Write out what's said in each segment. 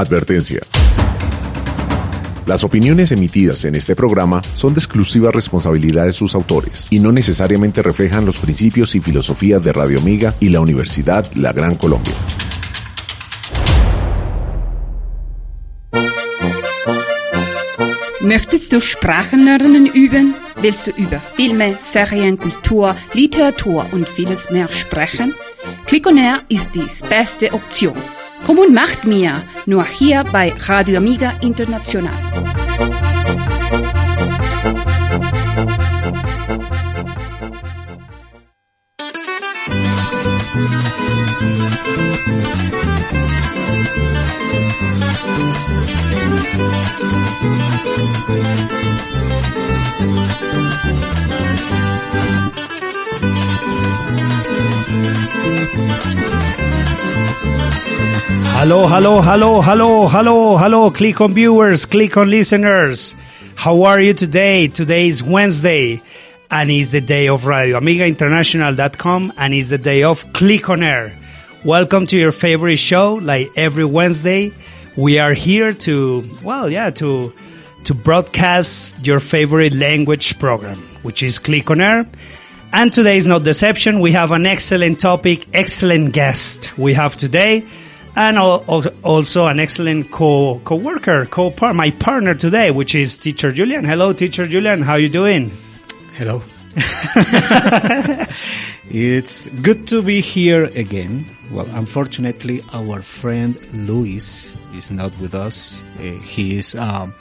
Advertencia. Las opiniones emitidas en este programa son de exclusiva responsabilidad de sus autores y no necesariamente reflejan los principios y filosofías de Radio Amiga y la Universidad La Gran Colombia. Möchtest du Sprachenlernen üben? Willst du über Filme, Serien, Kultur, Literatur und vieles mehr sprechen? Click on Air ist die beste Option. Komm und macht mir nur hier bei Radio Amiga International. Hello, hello, hello, hello, hello, hello. Click on viewers, click on listeners. How are you today? Today is Wednesday and it's the day of Radio Amiga International.com and it's the day of Click on Air. Welcome to your favorite show. Like every Wednesday, we are here to, well, yeah, to, to broadcast your favorite language program, which is Click on Air. And today is no deception. We have an excellent topic, excellent guest we have today, and al- al- also an excellent co co-worker, co my partner today, which is Teacher Julian. Hello, Teacher Julian. How you doing? Hello. it's good to be here again. Well, unfortunately, our friend Luis is not with us. Uh, he is um,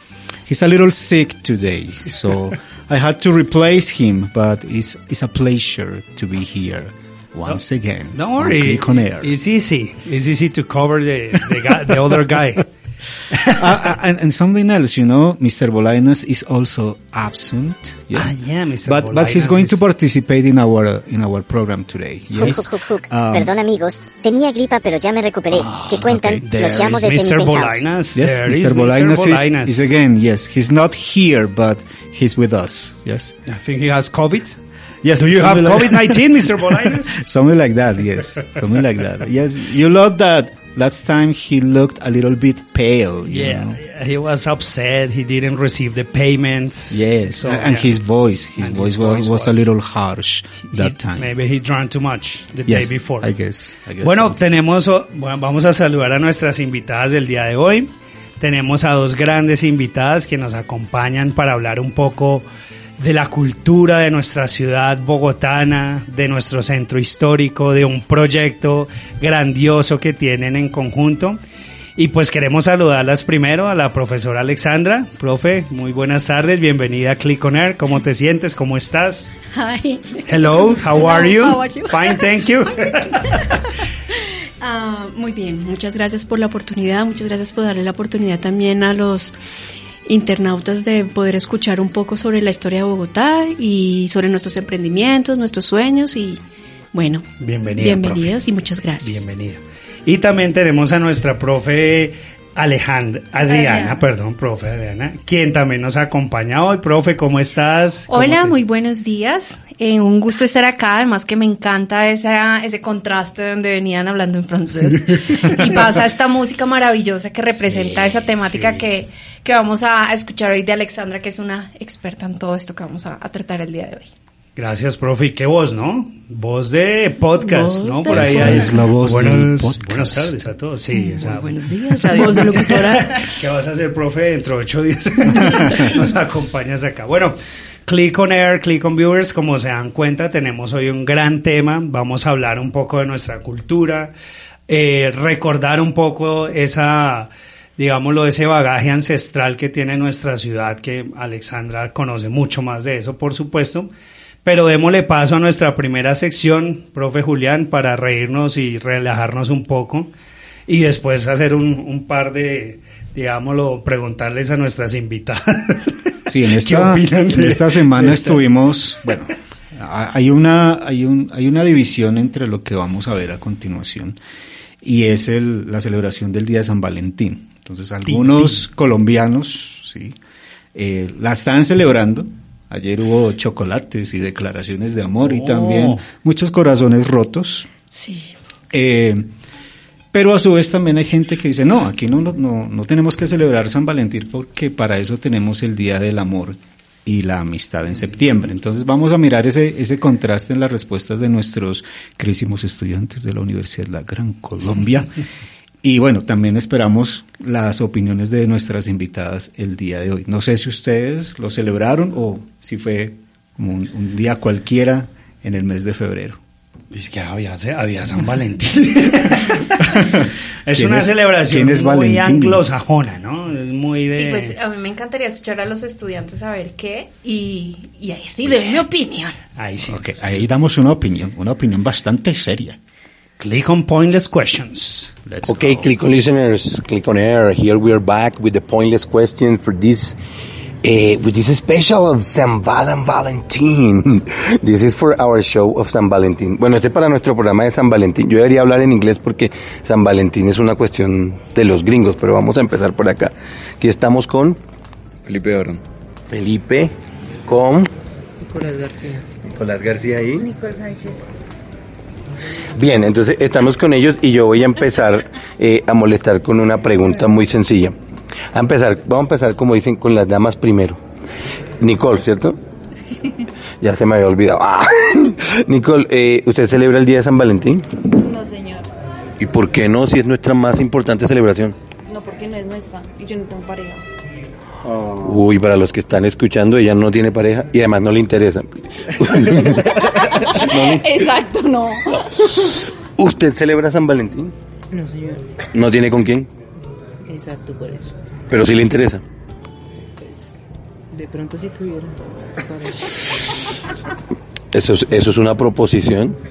he's a little sick today, so I had to replace him. But it's it's a pleasure to be here once again. Don't on worry. Click on air. It's easy. It's easy to cover the the, guy, the other guy. Uh, and, and something else, you know, Mr. Bolainas is also absent. Yes, Ah, yeah, Mr. But but he's going is- to participate in our in our program today. Yes. Hook, hook, hook, hook. Um, Perdón amigos, tenía gripa pero ya me recuperé. ¿Qué cuentan? okay. Los llamo is desde Mr. mi penthouse. Bolainas. Yes, There is Mr. Bolainas, Bolainas. Is, is again. Yes, he's not here, but he's with us. Yes. I think he has COVID. Yes. Do you have like- COVID-19, Mr. Bolainas? something like that. Yes, something like that. Yes, you love that. Last time he looked a little bit pale. Yeah, know? he was upset. He didn't receive the payment. Yes, So, and yeah. his voice, his And voice, his was, voice was a little harsh that He- time. Maybe he drank too much the yes, day before. I guess. I guess Bueno, so. tenemos, bueno, vamos a saludar a nuestras invitadas del día de hoy. Tenemos a dos grandes invitadas que nos acompañan para hablar un poco de la cultura de nuestra ciudad bogotana, de nuestro centro histórico, de un proyecto grandioso que tienen en conjunto. Y pues queremos saludarlas primero a la profesora Alexandra. Profe, muy buenas tardes, bienvenida a Click on Air. ¿Cómo te sientes? ¿Cómo estás? Hi. Hello, how are you? How are you? Fine, thank you. Ah, muy bien, muchas gracias por la oportunidad, muchas gracias por darle la oportunidad también a los internautas de poder escuchar un poco sobre la historia de Bogotá y sobre nuestros emprendimientos, nuestros sueños y bueno, Bienvenida, bienvenidos y muchas gracias. Bienvenida. Y también tenemos a nuestra profe Alejandra, Adriana, Adriana. perdón, profe Adriana, quien también nos acompaña hoy. Profe, ¿cómo estás? ¿Cómo Hola, te- muy buenos días. Eh, un gusto estar acá, además que me encanta esa, ese contraste donde venían hablando en francés y pasa esta música maravillosa que representa esa temática sí. que, que vamos a, escuchar hoy de Alexandra, que es una experta en todo esto que vamos a, a tratar el día de hoy. Gracias, profe. ¿Y qué voz, no? Voz de podcast, Voz ¿no? de Por ahí hay. Es la voz del buenas, podcast. buenas tardes a todos. Sí, esa- Buenos días, la voz de locutora. ¿Qué vas a hacer, profe? Dentro de ocho días nos acompañas acá. Bueno, Click on Air, Click on Viewers, como se dan cuenta, tenemos hoy un gran tema. Vamos a hablar un poco de nuestra cultura, eh, recordar un poco esa, digámoslo, ese bagaje ancestral que tiene nuestra ciudad, que Alexandra conoce mucho más de eso, por supuesto. Pero démosle paso a nuestra primera sección, profe Julián, para reírnos y relajarnos un poco y después hacer un, un par de, digámoslo, preguntarles a nuestras invitadas. Sí, en ¿Qué esta, en esta semana esta? estuvimos, bueno, a- hay una, hay un, hay una división entre lo que vamos a ver a continuación y es el, la celebración del Día de San Valentín. Entonces, algunos colombianos, sí, eh, la están celebrando. Ayer hubo chocolates y declaraciones de amor y Oh. también muchos corazones rotos. Sí. Eh, Pero a su vez también hay gente que dice, no, aquí no, no, no, tenemos que celebrar San Valentín porque para eso tenemos el Día del Amor y la amistad en septiembre. Entonces vamos a mirar ese, ese contraste en las respuestas de nuestros querísimos estudiantes de la Universidad de la Gran Colombia. Y bueno, también esperamos las opiniones de nuestras invitadas el día de hoy. No sé si ustedes lo celebraron o si fue como un día cualquiera en el mes de febrero. Es que había, había San Valentín. es ¿Quién una es- celebración es muy anglosajona, ¿no? Es muy de... Sí, pues a mí me encantaría escuchar a los estudiantes a ver qué y, y ahí sí doy mi opinión. Ahí sí. Ok, ahí damos una opinión, una opinión bastante seria. Click on pointless questions. Let's Okay, go. click on listeners, click on air. Here we are back with the pointless question for this, uh, with this special of San Valen Valentín. This is for our show of San Valentín. Bueno, este es para nuestro programa de San Valentín. Yo debería hablar en inglés porque San Valentín es una cuestión de los gringos, pero vamos a empezar por acá. Aquí estamos con Felipe Barón. Felipe, con Nicolás García. Nicolás García ahí. Nicole Sánchez. Bien, entonces estamos con ellos y yo voy a empezar eh, a molestar con una pregunta muy sencilla. A empezar, vamos a empezar como dicen con las damas primero. Nicole, ¿cierto? Ya se me había olvidado. Ah. Nicole, eh, ¿usted celebra el Día de San Valentín? No, señor. ¿Y por qué no? Si es nuestra más importante celebración. No, porque no es nuestra. Y yo no tengo pareja. Uy, para los que están escuchando, ella no tiene pareja y además no le interesa. Exacto, no. ¿Usted celebra San Valentín? No, señor. ¿No tiene con quién? Exacto, por eso. Pero sí le interesa. Pues, de pronto si tuviera. Eso es, eso es una proposición.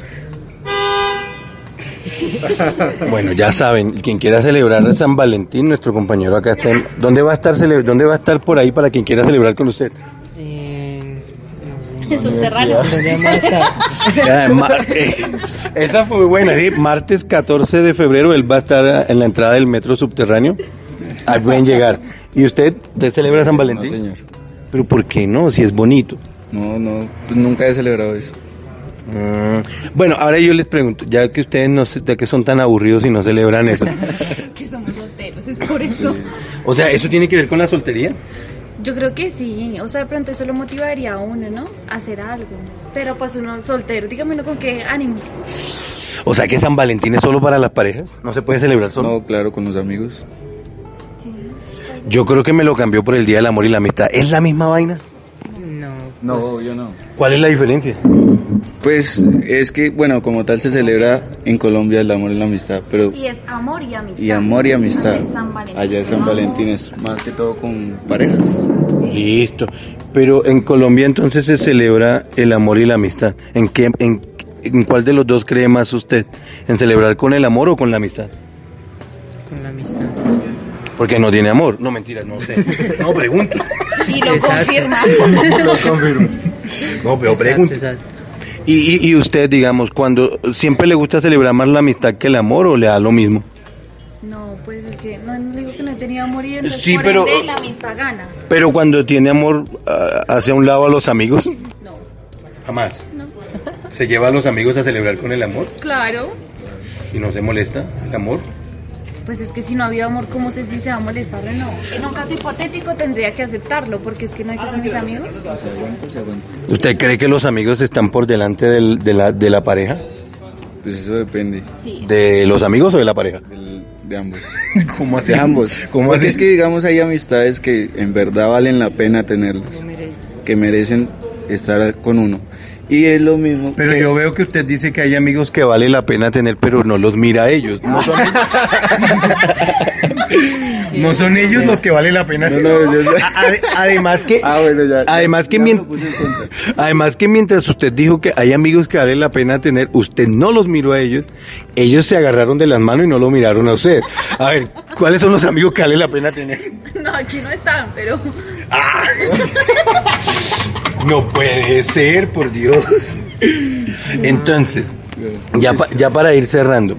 Bueno, ya saben, quien quiera celebrar San Valentín, nuestro compañero acá está. en- ¿Dónde va a estar dónde va a estar por ahí para quien quiera celebrar con usted? No. Subterráneo. Eh, esa fue buena, ¿sí? Martes 14 de febrero él va a estar en la entrada del metro subterráneo. Ahí pueden llegar. ¿Y usted, usted celebra San No, Valentín? señor. Pero ¿por qué no? Si es bonito. No, no, pues nunca he celebrado eso. Mm, Bueno, ahora yo les pregunto, ya que ustedes no sé, ya que son tan aburridos y no celebran eso. Es que somos solteros, es por eso. O sea, ¿eso tiene que ver con la soltería? Yo creo que sí. O sea, de pronto eso lo motivaría a uno, ¿no? A hacer algo. Pero pues uno soltero, dígame uno con qué ánimos. O sea, que San Valentín es solo para las parejas, no se puede celebrar solo. No, claro, con los amigos. Yo creo que me lo cambió por el Día del Amor y la Amistad. ¿Es la misma vaina? No. Pues, yo no. ¿Cuál es la diferencia? Pues es que, bueno, como tal se celebra en Colombia el amor y la amistad, pero Y es amor y amistad. y amor y amistad. Allá es San Valentín. Allá es San Valentín, es más que todo con parejas. Listo. Pero en Colombia entonces se celebra el amor y la amistad. ¿En qué, en, en cuál de los dos cree más usted? ¿En celebrar con el amor o con la amistad? Con la amistad. Porque no tiene amor. No, mentiras, no sé. No, pregunto. Y lo Exacto. confirma. Lo confirmo. No, pero Exacto, pregunto. exacto. Y, y, y usted, digamos, cuando siempre le gusta celebrar más la amistad que el amor o le da lo mismo? No, pues es que no no digo que no he tenido amor y entonces Sí, por pero- ende la amistad gana. Pero cuando tiene amor ah, hacia un lado a los amigos, No, jamás. no. Se lleva a los amigos a celebrar con el amor Claro. y no se molesta el amor. Pues es que si no ha habido amor, ¿cómo sé si se va a molestar o no? En un caso hipotético tendría que aceptarlo, porque es que no hay que ser mis amigos. ¿Usted cree que los amigos están por delante del- de, la, de la pareja? Pues eso depende Sí. ¿De los amigos o de la pareja? del- de ambos. ¿Cómo así? De ambos. ¿Cómo Porque así? es que digamos hay amistades que en verdad valen la pena tenerlas, que merecen estar con uno. Y es lo mismo. Pero que- yo veo que usted dice que hay amigos que vale la pena tener, pero no los mira a ellos. No son ellos, no son ellos los que vale la pena No, tener. no, yo Además que, Ah, bueno, ya. además que, mien- además que mientras usted dijo que hay amigos que vale la pena tener, usted no los miró a ellos, ellos se agarraron de las manos y no lo miraron a usted. A ver, ¿cuáles son los amigos que vale la pena tener? No, aquí no están, pero... No puede ser, por Dios. Entonces, ya, ya para ir cerrando,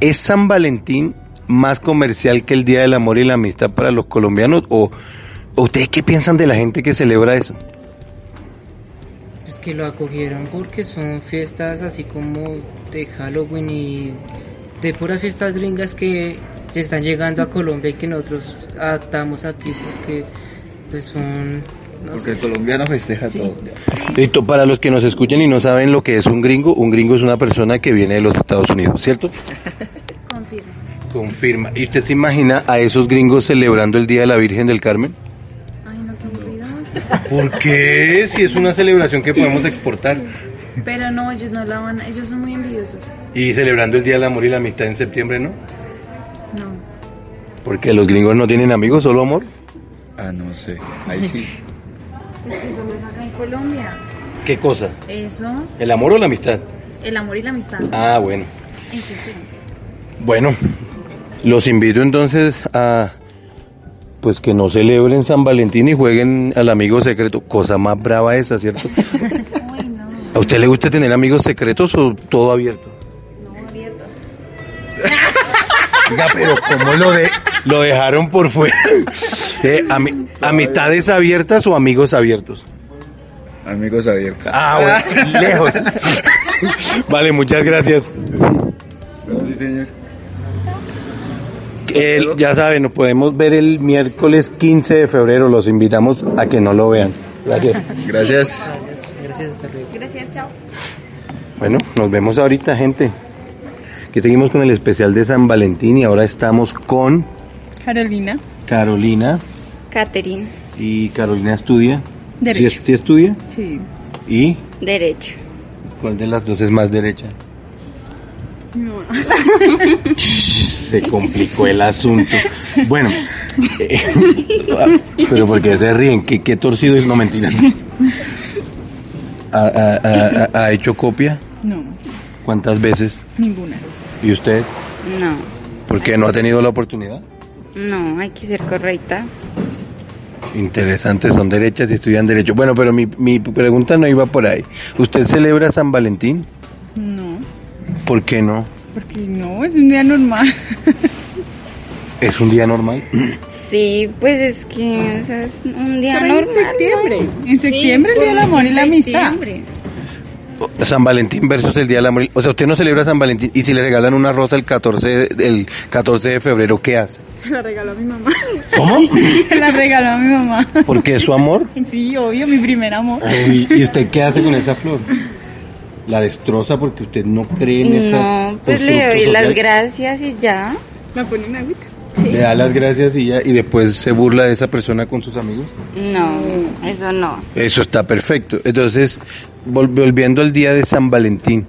¿es San Valentín más comercial que el Día del Amor y la Amistad para los colombianos? ¿O, o ustedes qué piensan de la gente que celebra eso? Pues que lo acogieron porque son fiestas así como de Halloween y de puras fiestas gringas que se están llegando a Colombia y que nosotros adaptamos aquí porque pues son no Porque sé. el colombiano festeja Sí. todo. Listo, para los que nos escuchan y no saben lo que es un gringo, un gringo es una persona que viene de los Estados Unidos, ¿cierto? Confirmo. Confirma. ¿Y usted se imagina a esos gringos celebrando el Día de la Virgen del Carmen? Ay, no, qué aburridos. ¿Por qué? Si es una celebración que podemos exportar. Pero no, ellos no la van, ellos son muy envidiosos. Y celebrando el Día del Amor y la Amistad en septiembre, ¿no? No. Porque los gringos no tienen amigos, solo amor. Ah, no sé. Ahí sí. Es que solo es acá en Colombia. ¿Qué cosa? Eso, ¿El amor o la amistad? el amor y la amistad. Ah, bueno. Eso sí. Bueno, los invito entonces a pues que no celebren San Valentín y jueguen al amigo secreto. Cosa más brava esa, ¿cierto? ¿A usted le gusta tener amigos secretos o todo abierto? No, abierto. Oiga, pero ¿cómo lo, de, lo dejaron por fuera? Eh, ami- ¿Amistades abiertas o amigos abiertos? Amigos abiertos. Ah, bueno, lejos. Vale, muchas gracias. Sí, señor. Eh, ya saben, nos podemos ver el miércoles 15 de febrero. Los invitamos a que no lo vean. Gracias. Gracias. Gracias, hasta luego. Gracias, chao. Bueno, nos vemos ahorita, gente. Que seguimos con el especial de San Valentín y ahora estamos con Carolina. Carolina. Catherine. Y Carolina estudia. Derecho. ¿Sí, sí estudia? Sí. ¿Y Derecho. cuál de las dos es más derecha? No. Se complicó el asunto. Bueno, eh, pero porque se ríen, ¿qué, qué torcido es? No, mentira. ¿Ha, ha- ha- ha- ha hecho copia? No. ¿Cuántas veces? Ninguna. ¿Y usted? No. ¿Por qué no ha tenido la oportunidad? No, hay que ser correcta. Interesante, son derechas y estudian derecho. Bueno, pero mi, mi pregunta no iba por ahí. ¿Usted celebra San Valentín? No. ¿Por qué no? Porque no, es un día normal. ¿Es un día normal? Sí, pues es que o sea, es un día Pero en normal. septiembre. ¿no? En septiembre, el Día del Amor y la Amistad. septiembre. San Valentín versus el Día del Amor. O sea, usted no celebra San Valentín y si le regalan una rosa el 14, de- el 14 de febrero, ¿qué hace? Se la regaló a mi mamá. ¿Cómo? Se la regaló a mi mamá. ¿Porque es su amor? Sí, obvio, mi primer amor. ¿Y usted qué hace con esa flor? La destroza porque usted no cree en esa No, pues le doy las gracias y ya. La pone en agüita. Le da las gracias y ya y después se burla de esa persona con sus amigos. No, eso no. Eso está perfecto. Entonces, volviendo al día de San Valentín,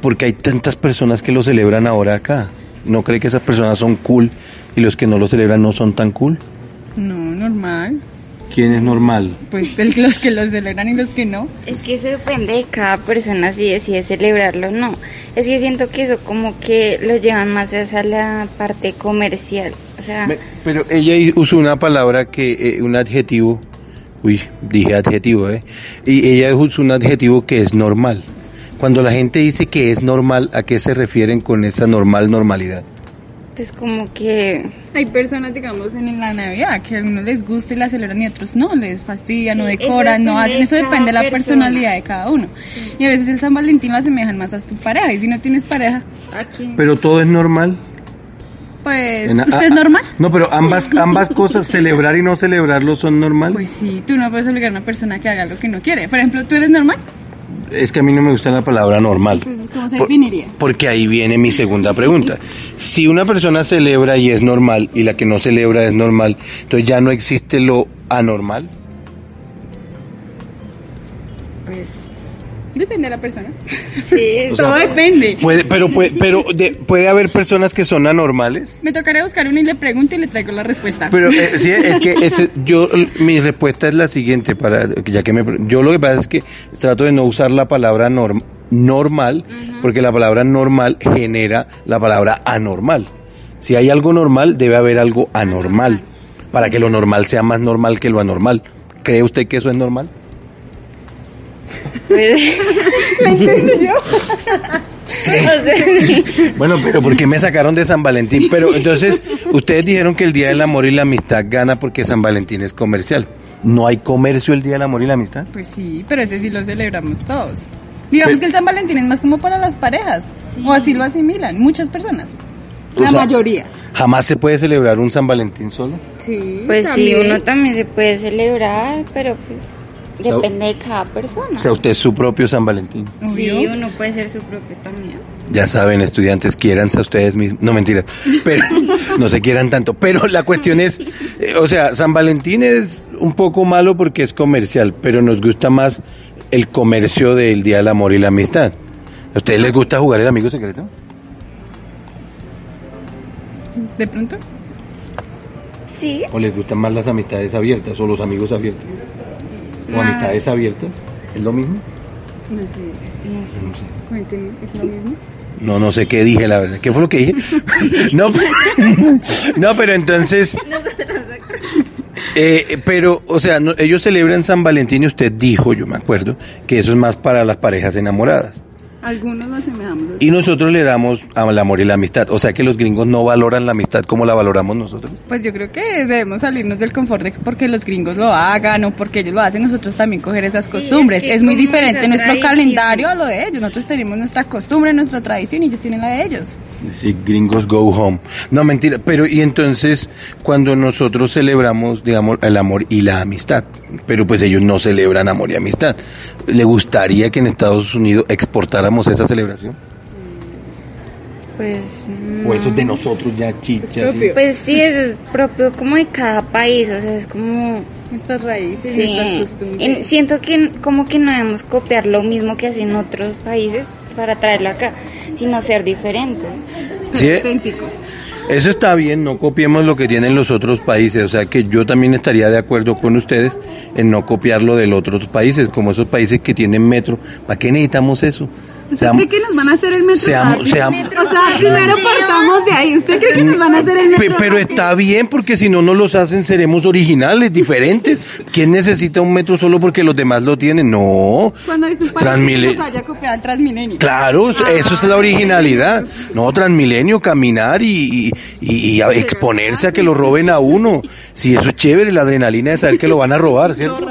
porque hay tantas personas que lo celebran ahora acá. ¿No cree que esas personas son cool y los que no lo celebran no son tan cool? No, normal. ¿Quién es normal? Pues el- los que lo celebran y los que no. Es que eso depende de cada persona si decide celebrarlo o no. Es que siento que eso como que lo llevan más hacia la parte comercial. O sea, Pero ella i- usó una palabra que, eh, un adjetivo, uy, dije adjetivo, ¿eh? Y ella usó un adjetivo que es normal. Cuando la gente dice que es normal, ¿a qué se refieren con esa normal normalidad? pues como que... Hay personas, digamos, en la Navidad que a algunos les gusta y la celebran y a otros no, les fastidian, no Sí, decoran, no hacen. Eso depende de la persona. personalidad de cada uno. Y a veces el San Valentín lo asemejan más a tu pareja. Y si no tienes pareja, Aquí. Pero todo es normal. Pues, En- ¿usted es normal? No, pero ambas, ambas cosas, celebrar y no celebrarlo, son normal. Pues sí, tú no puedes obligar a una persona que haga lo que no quiere. Por ejemplo, ¿tú eres normal? Es que a mí no me gusta la palabra normal. Entonces, ¿cómo se Por- definiría? Porque ahí viene mi segunda pregunta. Si una persona celebra y es normal y la que no celebra es normal, entonces ya no existe lo anormal. Depende de la persona. Sí, O Todo depende. Puede, pero puede, pero de- puede haber personas que son anormales. Me tocaría buscar uno y le pregunto y le traigo la respuesta. Pero eh, sí, es que ese- yo mi respuesta es la siguiente para ya que me yo lo que pasa es que trato de no usar la palabra norm- normal porque la palabra normal genera la palabra anormal. Si hay algo normal debe haber algo anormal para que lo normal sea más normal que lo anormal. ¿Cree usted que eso es normal? Pues... ¿La entendí yo? Bueno, pero ¿por qué me sacaron de San Valentín? Pero entonces, ustedes dijeron que el Día del Amor y la Amistad gana porque San Valentín es comercial. ¿No hay comercio el Día del Amor y la Amistad? Pues sí, pero ese sí lo celebramos todos. Digamos que el San Valentín es más como para las parejas, o así lo asimilan muchas personas. O La sea, mayoría. ¿Jamás se puede celebrar un San Valentín solo? Sí. Pues sí, uno también se puede celebrar, pero pues depende de cada persona. O sea, usted es su propio San Valentín. Sí, uno puede ser su propio también. Ya saben, estudiantes, quiéranse a ustedes mismos. No, mentira. Pero no se quieran tanto. Pero la cuestión es, eh, o sea, San Valentín es un poco malo porque es comercial, pero nos gusta más el comercio del Día del Amor y la Amistad. ¿A ustedes les gusta jugar el amigo secreto? ¿De pronto? Sí. ¿O les gustan más las amistades abiertas o los amigos abiertos? ¿O amistades abiertas? ¿Es lo mismo? No sé. No sé. Cuéntenme, ¿es lo mismo? No, no sé qué dije, la verdad. ¿Qué fue lo que dije? no, no, pero entonces... Eh, pero, o sea, no- ellos celebran San Valentín y usted dijo, yo me acuerdo, que eso es más para las parejas enamoradas. Algunos lo asemejamos. Y nosotros le damos al amor y la amistad. O sea que los gringos no valoran la amistad como la valoramos nosotros. Pues yo creo que debemos salirnos del confort de que porque los gringos lo hagan o porque ellos lo hacen, nosotros también coger esas costumbres. es que es, muy diferente nuestro tradición. calendario a lo de ellos. Nosotros tenemos nuestra costumbre, nuestra tradición y ellos tienen la de ellos. Sí, gringos go home. No, mentira. Pero, y entonces, cuando nosotros celebramos, digamos, el amor y la amistad, pero pues ellos no celebran amor y amistad, ¿le gustaría que en Estados Unidos exportáramos esa celebración? Pues. ¿O eso es de no. nosotros ya chicha? Pues sí, eso es propio como de cada país, o sea, es como... Nuestras raíces, Sí, nuestras costumbres. en- siento que como que no debemos copiar lo mismo que hacen otros países para traerlo acá, sino ser diferentes. Sí. auténticos. Eso está bien, no copiemos lo que tienen los otros países, o sea que yo también estaría de acuerdo con ustedes en no copiarlo de los otros países, como esos países que tienen metro. ¿Para qué necesitamos eso? ¿Usted cree que nos van a hacer el metro? seamos- fácil? seamos- O sea, primero partamos de ahí. ¿Usted cree que nos van a hacer el metro? Pero está bien porque si no nos los hacen seremos originales, diferentes. ¿Quién necesita un metro solo porque los demás lo tienen? No. Cuando es un país Transmile- que nos haya copiado el Transmilenio. Claro, eso es la originalidad. No, Transmilenio, caminar y, y- y- y a- exponerse a que lo roben a uno. Si eso es chévere, la adrenalina de saber que lo van a robar, ¿cierto?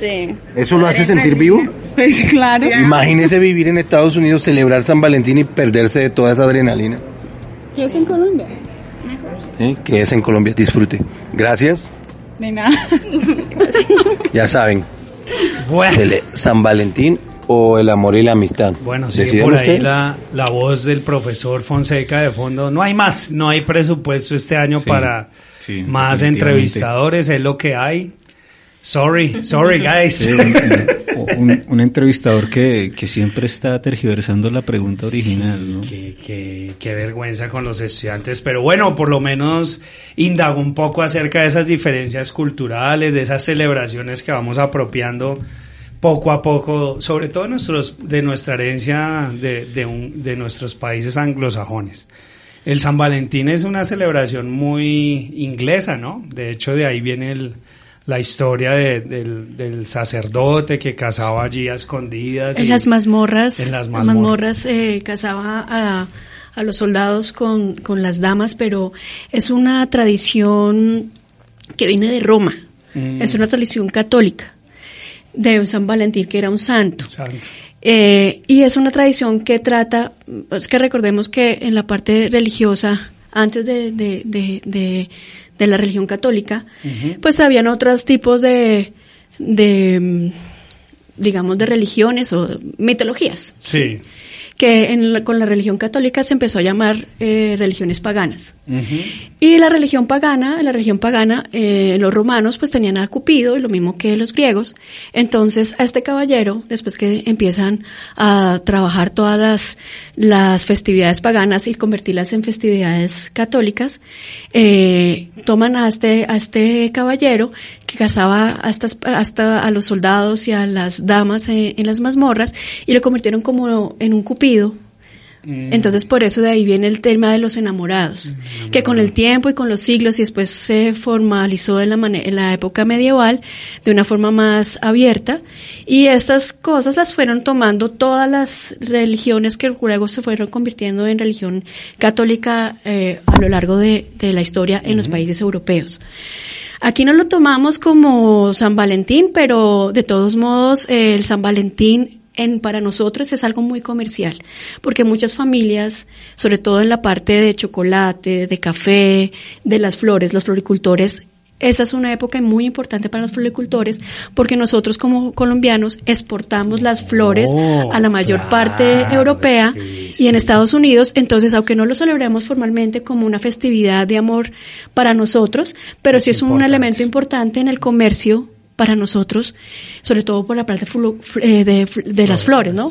Sí. ¿Eso lo hace sentir vivo? Pues claro. Imagínese vivir en Estados Unidos, celebrar San Valentín y perderse de toda esa adrenalina. ¿Qué es en Colombia? ¿eh? Que es en Colombia, disfrute. Gracias, De nada. ya saben. Bueno. San Valentín o el amor y la amistad. Bueno, Decidan por ahí ustedes. la, la voz del profesor Fonseca de fondo. No hay más, no hay presupuesto este año Sí, para sí, más entrevistadores, es lo que hay. Sorry, sorry guys. Sí, un, un- un entrevistador que, que siempre está tergiversando la pregunta original, ¿no? Qué, qué- qué vergüenza con los estudiantes, pero bueno, por lo menos indago un poco acerca de esas diferencias culturales, de esas celebraciones que vamos apropiando poco a poco, sobre todo nuestros, de nuestra herencia de, de, un- de nuestros países anglosajones. El San Valentín es una celebración muy inglesa, ¿no? De hecho, de ahí viene el- la historia de- del, del sacerdote que casaba allí a escondidas. En las mazmorras, En las mazmorras. mazmorras eh, casaba a, a los soldados con, con las damas, pero es una tradición que viene de Roma. Mm. Es una tradición católica de San Valentín, que era un santo. Santo. Eh, y es una tradición que trata, es que recordemos que en la parte religiosa, antes de, de, de, de- la religión católica, pues habían otros tipos de, de, mm, digamos, de religiones o mitologías, Sí. que en la- con la religión católica se empezó a llamar eh, religiones paganas. Y la religión pagana, la religión pagana, eh, los romanos pues tenían a Cupido, lo mismo que los griegos. Entonces a este caballero, después que empiezan a trabajar todas las, festividades paganas y convertirlas en festividades católicas, eh, toman a este, a este caballero que casaba hasta, hasta a los soldados y a las damas en, en las mazmorras y lo convirtieron como en un Cupido. Entonces por eso de ahí viene el tema de los enamorados, que con el tiempo y con los siglos y después se formalizó en la, en la época medieval de una forma más abierta y estas cosas las fueron tomando todas las religiones que luego se fueron convirtiendo en religión católica eh, a lo largo de, de la historia en los países europeos. Aquí no lo tomamos como San Valentín, pero de todos modos eh, el San Valentín en, para nosotros es algo muy comercial, porque muchas familias, sobre todo en la parte de chocolate, de café, de las flores, los floricultores, esa es una época muy importante para los floricultores porque nosotros como colombianos exportamos las flores Oh, a la mayor claro, parte europea sí, y en Estados Unidos. Entonces, aunque no lo celebremos formalmente como una festividad de amor para nosotros, pero sí es un elemento importante en el comercio para nosotros, sobre todo por la parte eh, de, de las flores, ¿no?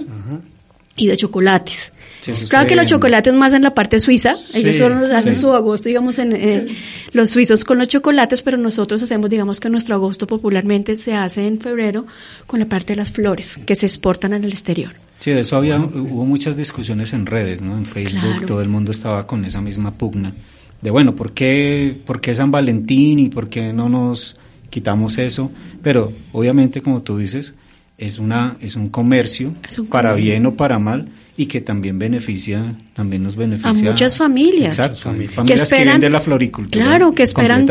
Y de chocolates. Sí, Claro que los chocolates más en la parte suiza, ellos Sí, solo hacen sí. su agosto, digamos, en eh, los suizos con los chocolates, pero nosotros hacemos, digamos, que nuestro agosto popularmente se hace en febrero con la parte de las flores que se exportan en el exterior. Sí, de eso había, hubo muchas discusiones en redes, ¿no? En Facebook Claro. todo el mundo estaba con esa misma pugna de, bueno, ¿por qué, ¿por qué San Valentín y por qué no nos quitamos eso? Pero obviamente, como tú dices, es, una, es un comercio, Es un para comercio. bien o para mal, y que también beneficia, también nos beneficia. A muchas familias. Exacto, que familias que, esperan, viven de la floricultura. claro, que esperan,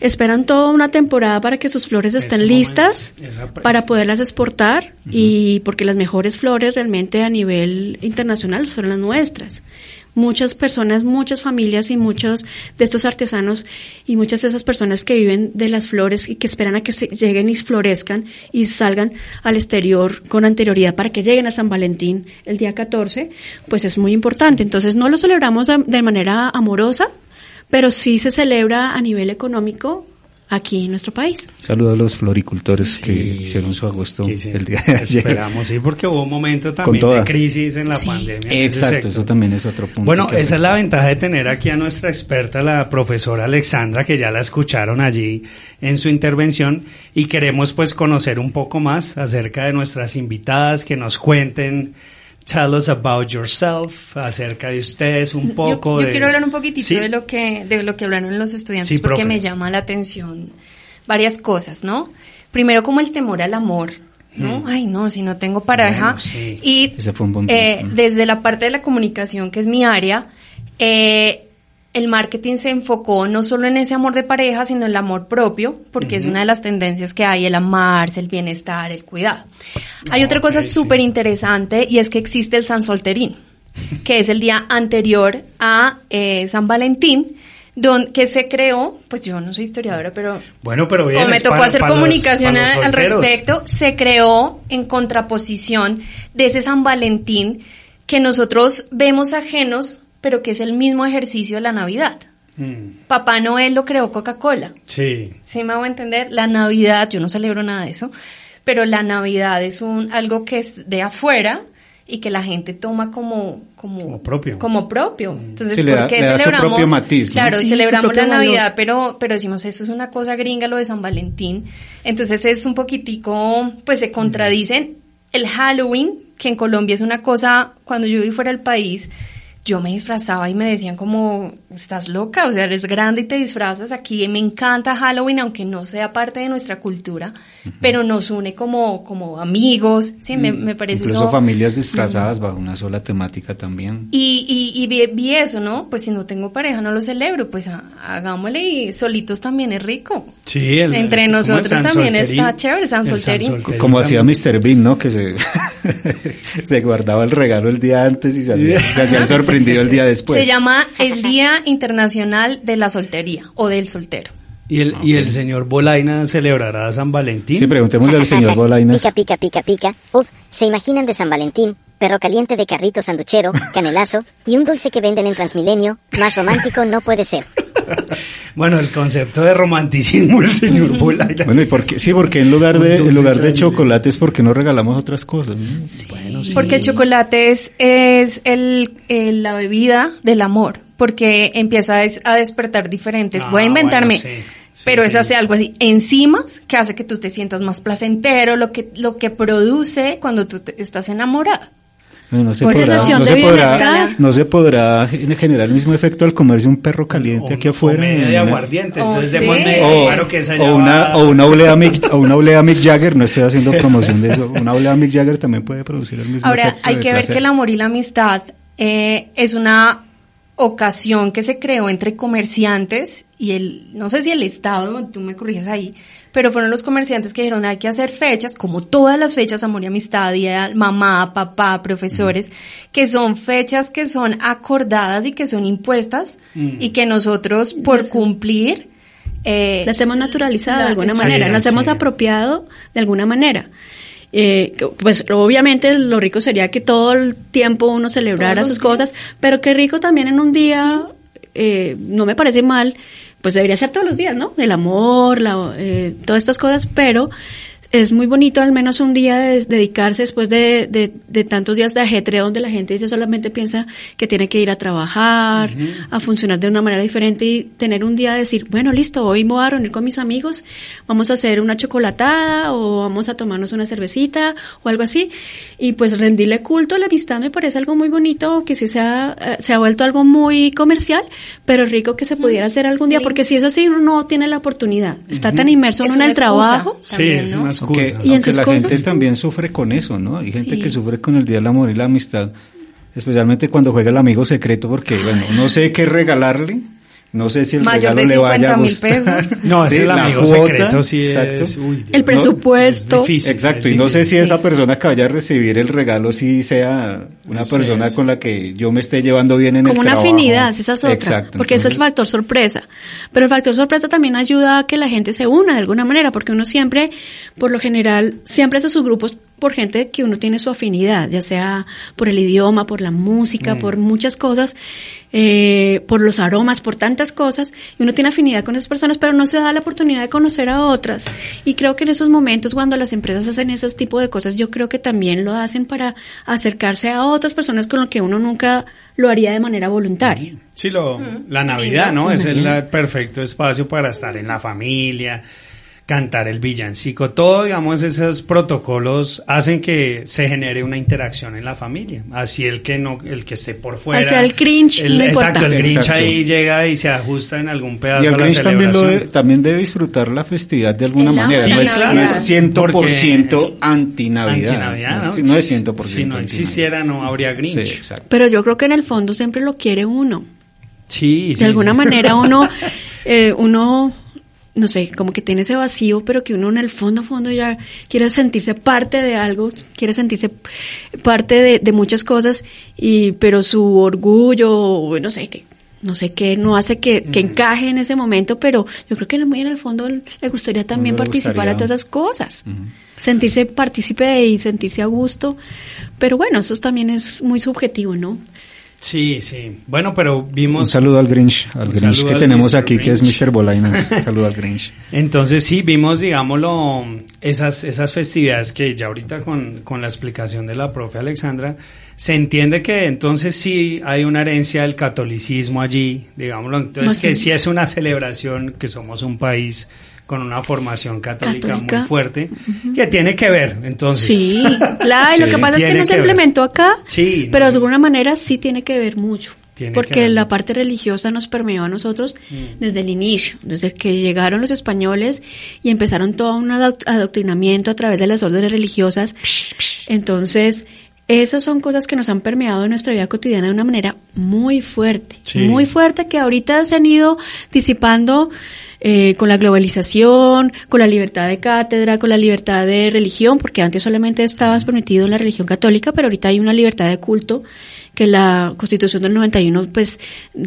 esperan toda una temporada para que sus flores estén listas para poderlas exportar y porque las mejores flores realmente a nivel internacional son las nuestras. Muchas personas, muchas familias y muchos de estos artesanos y muchas de esas personas que viven de las flores y que esperan a que se lleguen y florezcan y salgan al exterior con anterioridad para que lleguen a San Valentín el día 14, pues es muy importante. Entonces no lo celebramos de- manera amorosa, pero sí se celebra a nivel económico aquí en nuestro país. Saludos a los floricultores que hicieron su agosto el día de ayer. Esperamos, sí, porque hubo un momento también de crisis en la pandemia. en ese Exacto, eso también es otro punto. Bueno, esa es la ventaja de tener aquí a nuestra experta, la profesora Alexandra, que ya la escucharon allí en su intervención y queremos pues conocer un poco más acerca de nuestras invitadas, que nos cuenten, tell us about yourself, acerca de ustedes un poco. yo, yo de- quiero hablar un poquitito Sí. de lo que de lo que hablaron los estudiantes Sí, porque profe. me llama la atención varias cosas, ¿no? Primero como el temor al amor, ¿no? Mm. Ay, no, si no tengo pareja. Bueno, sí. Y Ese fue un buen eh, desde la parte de la comunicación, que es mi área, eh, el marketing se enfocó no solo en ese amor de pareja, sino en el amor propio, porque es una de las tendencias que hay, el amarse, el bienestar, el cuidado. Hay Ah, otra cosa súper interesante y es que existe el San Solterín, que es el día anterior a eh, San Valentín, don, que se creó, pues yo no soy historiadora, pero Bueno, pero bien. como me tocó para- hacer para comunicación los al respecto, se creó en contraposición de ese San Valentín que nosotros vemos ajenos, pero que es el mismo ejercicio de la Navidad. Mm, Papá Noel lo creó Coca-Cola. Sí. ¿Sí me hago entender? La Navidad, yo no celebro nada de eso, pero la Navidad es un algo que es de afuera y que la gente toma como como, propio. Como propio. Entonces, Sí, ¿por da- qué celebramos? propio matiz, ¿no? Claro, Sí, celebramos la valor. Navidad, pero pero decimos eso es una cosa gringa lo de San Valentín. Entonces es un poquitico pues se contradicen el Halloween, que en Colombia es una cosa cuando yo viví fuera del país, yo me disfrazaba y me decían como, estás loca, o sea, eres grande y te disfrazas aquí. Me encanta Halloween, aunque no sea parte de nuestra cultura, pero nos une como, como amigos, sí, me, me parece Incluso eso. familias disfrazadas bajo una sola temática también. Y, y, y vi, vi eso, ¿no? Pues si no tengo pareja, no lo celebro, pues ha- hagámosle y solitos también es rico. Sí, el- Entre el- ¿cómo es? nosotros también Solterín. está chévere, San Solterín. Como hacía Mr. Bean, ¿no? Que se, se guardaba el regalo el día antes y se hacía, se hacía el sorprendido el día después. Se llama el Día Internacional de la Soltería o del soltero. ¿Y el, ¿Y el señor Bolaina celebrará San Valentín? Sí, preguntémosle al señor Bolainas. Pica, pica, pica, pica. Uf, se imaginan de San Valentín, perro caliente de carrito sanduchero, canelazo y un dulce que venden en Transmilenio. Más romántico no puede ser. Bueno, el concepto de romanticismo el señor Bolaina. Bueno, ¿y por qué? Sí, porque en lugar de, en lugar de cariño. chocolates, ¿por qué no regalamos otras cosas? no? Bueno, sí. Porque el chocolate es, es el, el- la bebida del amor, porque empieza a, des- a despertar diferentes. Voy a Ah, inventarme. bueno, sí. Sí, pero es sí. hace algo así, enzimas que hace que tú te sientas más placentero, lo que, lo que produce cuando tú te- estás enamorado. No, no se Por podrá, no de se podrá, no se podrá generar el mismo efecto al comerse un perro caliente aquí afuera. media de en una- aguardiente, entonces Oh, sí. O, claro que o una, o olea Mick, o una olea Mick Jagger, no estoy haciendo promoción de eso, una olea Mick Jagger también puede producir el mismo Ahora, efecto hay de que ver placer. que el amor y la amistad eh, es una ocasión que se creó entre comerciantes y el, no sé si el Estado, tú me corriges ahí, pero fueron los comerciantes que dijeron hay que hacer fechas, como todas las fechas, amor y amistad, día mamá, papá, profesores, que son fechas que son acordadas y que son impuestas y que nosotros por cumplir... Eh, las hemos naturalizado la- de alguna sí, manera, sí. las hemos apropiado de alguna manera. Eh, pues obviamente lo rico sería que todo el tiempo uno celebrara sus cosas, pero qué rico también en un día, eh, no me parece mal, pues debería ser todos los días, ¿no? Del amor, la, eh, todas estas cosas, pero es muy bonito al menos un día de- dedicarse después de, de- de tantos días de ajetreo donde la gente ya solamente piensa que tiene que ir a trabajar, a funcionar de una manera diferente y tener un día de decir, bueno, listo, hoy me voy a reunir con mis amigos, vamos a hacer una chocolatada o vamos a tomarnos una cervecita o algo así y pues rendirle culto a la amistad me parece algo muy bonito que sí se ha, eh, se ha vuelto algo muy comercial, pero rico que se pudiera hacer algún día porque si es así uno no tiene la oportunidad, está tan inmerso Es uno en el excusa trabajo. Sí, es una excusa. Aunque, Y en aunque sus la cosas- gente también sufre con eso, ¿no? Hay gente Sí. que sufre con el Día del Amor y la Amistad, especialmente cuando juega el amigo secreto, porque, bueno, no sé qué regalarle, no sé si el Mayor regalo de le vaya a 50.000 gustar. pesos. No, ese Sí, el la amigo cuota, secreto sí exacto. es... uy, El presupuesto. es difícil, Exacto, es y no sé si esa persona que vaya a recibir el regalo sí sea una persona es. con la que yo me esté llevando bien en como el una trabajo. afinidad, esa es otra, Exacto, porque ese es el factor sorpresa. Pero el factor sorpresa también ayuda a que la gente se una de alguna manera, porque uno siempre, por lo general, siempre hace sus grupos por gente que uno tiene su afinidad, ya sea por el idioma, por la música, Mm. por muchas cosas, eh, por los aromas, por tantas cosas, y uno tiene afinidad con esas personas, pero no se da la oportunidad de conocer a otras. Y creo que en esos momentos, cuando las empresas hacen ese tipo de cosas, yo creo que también lo hacen para acercarse a otras personas con lo que uno nunca lo haría de manera voluntaria. Sí, lo, la Navidad, ¿no? Es el perfecto espacio para estar en la familia, cantar el villancico, todo, digamos, esos protocolos hacen que se genere una interacción en la familia. Así el que no, el que esté por fuera. sea, el no exacto, importa. el Grinch Exacto. ahí llega y se ajusta en algún pedazo Y el a la también, lo de- también debe disfrutar la festividad de alguna la manera. no, es, Navidad. no es 100% Porque- anti-Navidad. Antinavidad, no, es- no es 100% Si no existiera, no habría. Sí, exacto. Pero yo creo que en el fondo siempre lo quiere uno. Sí, De sí, alguna sí. manera uno, eh, uno, no sé, como que tiene ese vacío, pero que uno en el fondo, fondo ya quiere sentirse parte de algo, quiere sentirse parte de, de muchas cosas, y pero su orgullo, no sé, que no sé qué, no hace que, que encaje en ese momento, pero yo creo que muy en el fondo le gustaría también le participar gustaría. a todas esas cosas. Sentirse partícipe y sentirse a gusto. Pero bueno, eso también es muy subjetivo, ¿no? Sí, sí. Bueno, pero vimos... Un saludo al Grinch, al Grinch que al tenemos Mr. aquí, que es. Mr. Bolainas. saludo al Grinch. Entonces sí, vimos, digámoslo, esas, esas festividades que ya ahorita con, con la explicación de la profe Alexandra, se entiende que entonces sí hay una herencia del catolicismo allí, digámoslo, entonces Más que bien. sí es una celebración, que somos un país con una formación católica, Católica. muy fuerte, que tiene que ver, entonces. Sí, claro, y lo que pasa es que no se ver. implementó acá, Sí, no, pero de alguna manera sí tiene que ver mucho. Porque la parte religiosa nos permeó a nosotros Mm. desde el inicio, desde que llegaron los españoles y empezaron todo un adoc- adoctrinamiento a través de las órdenes religiosas. Entonces, esas son cosas que nos han permeado en nuestra vida cotidiana de una manera muy fuerte, Sí. muy fuerte, que ahorita se han ido disipando eh, con la globalización, con la libertad de cátedra, con la libertad de religión, porque antes solamente estabas permitido en la religión católica, pero ahorita hay una libertad de culto que la Constitución del 91 pues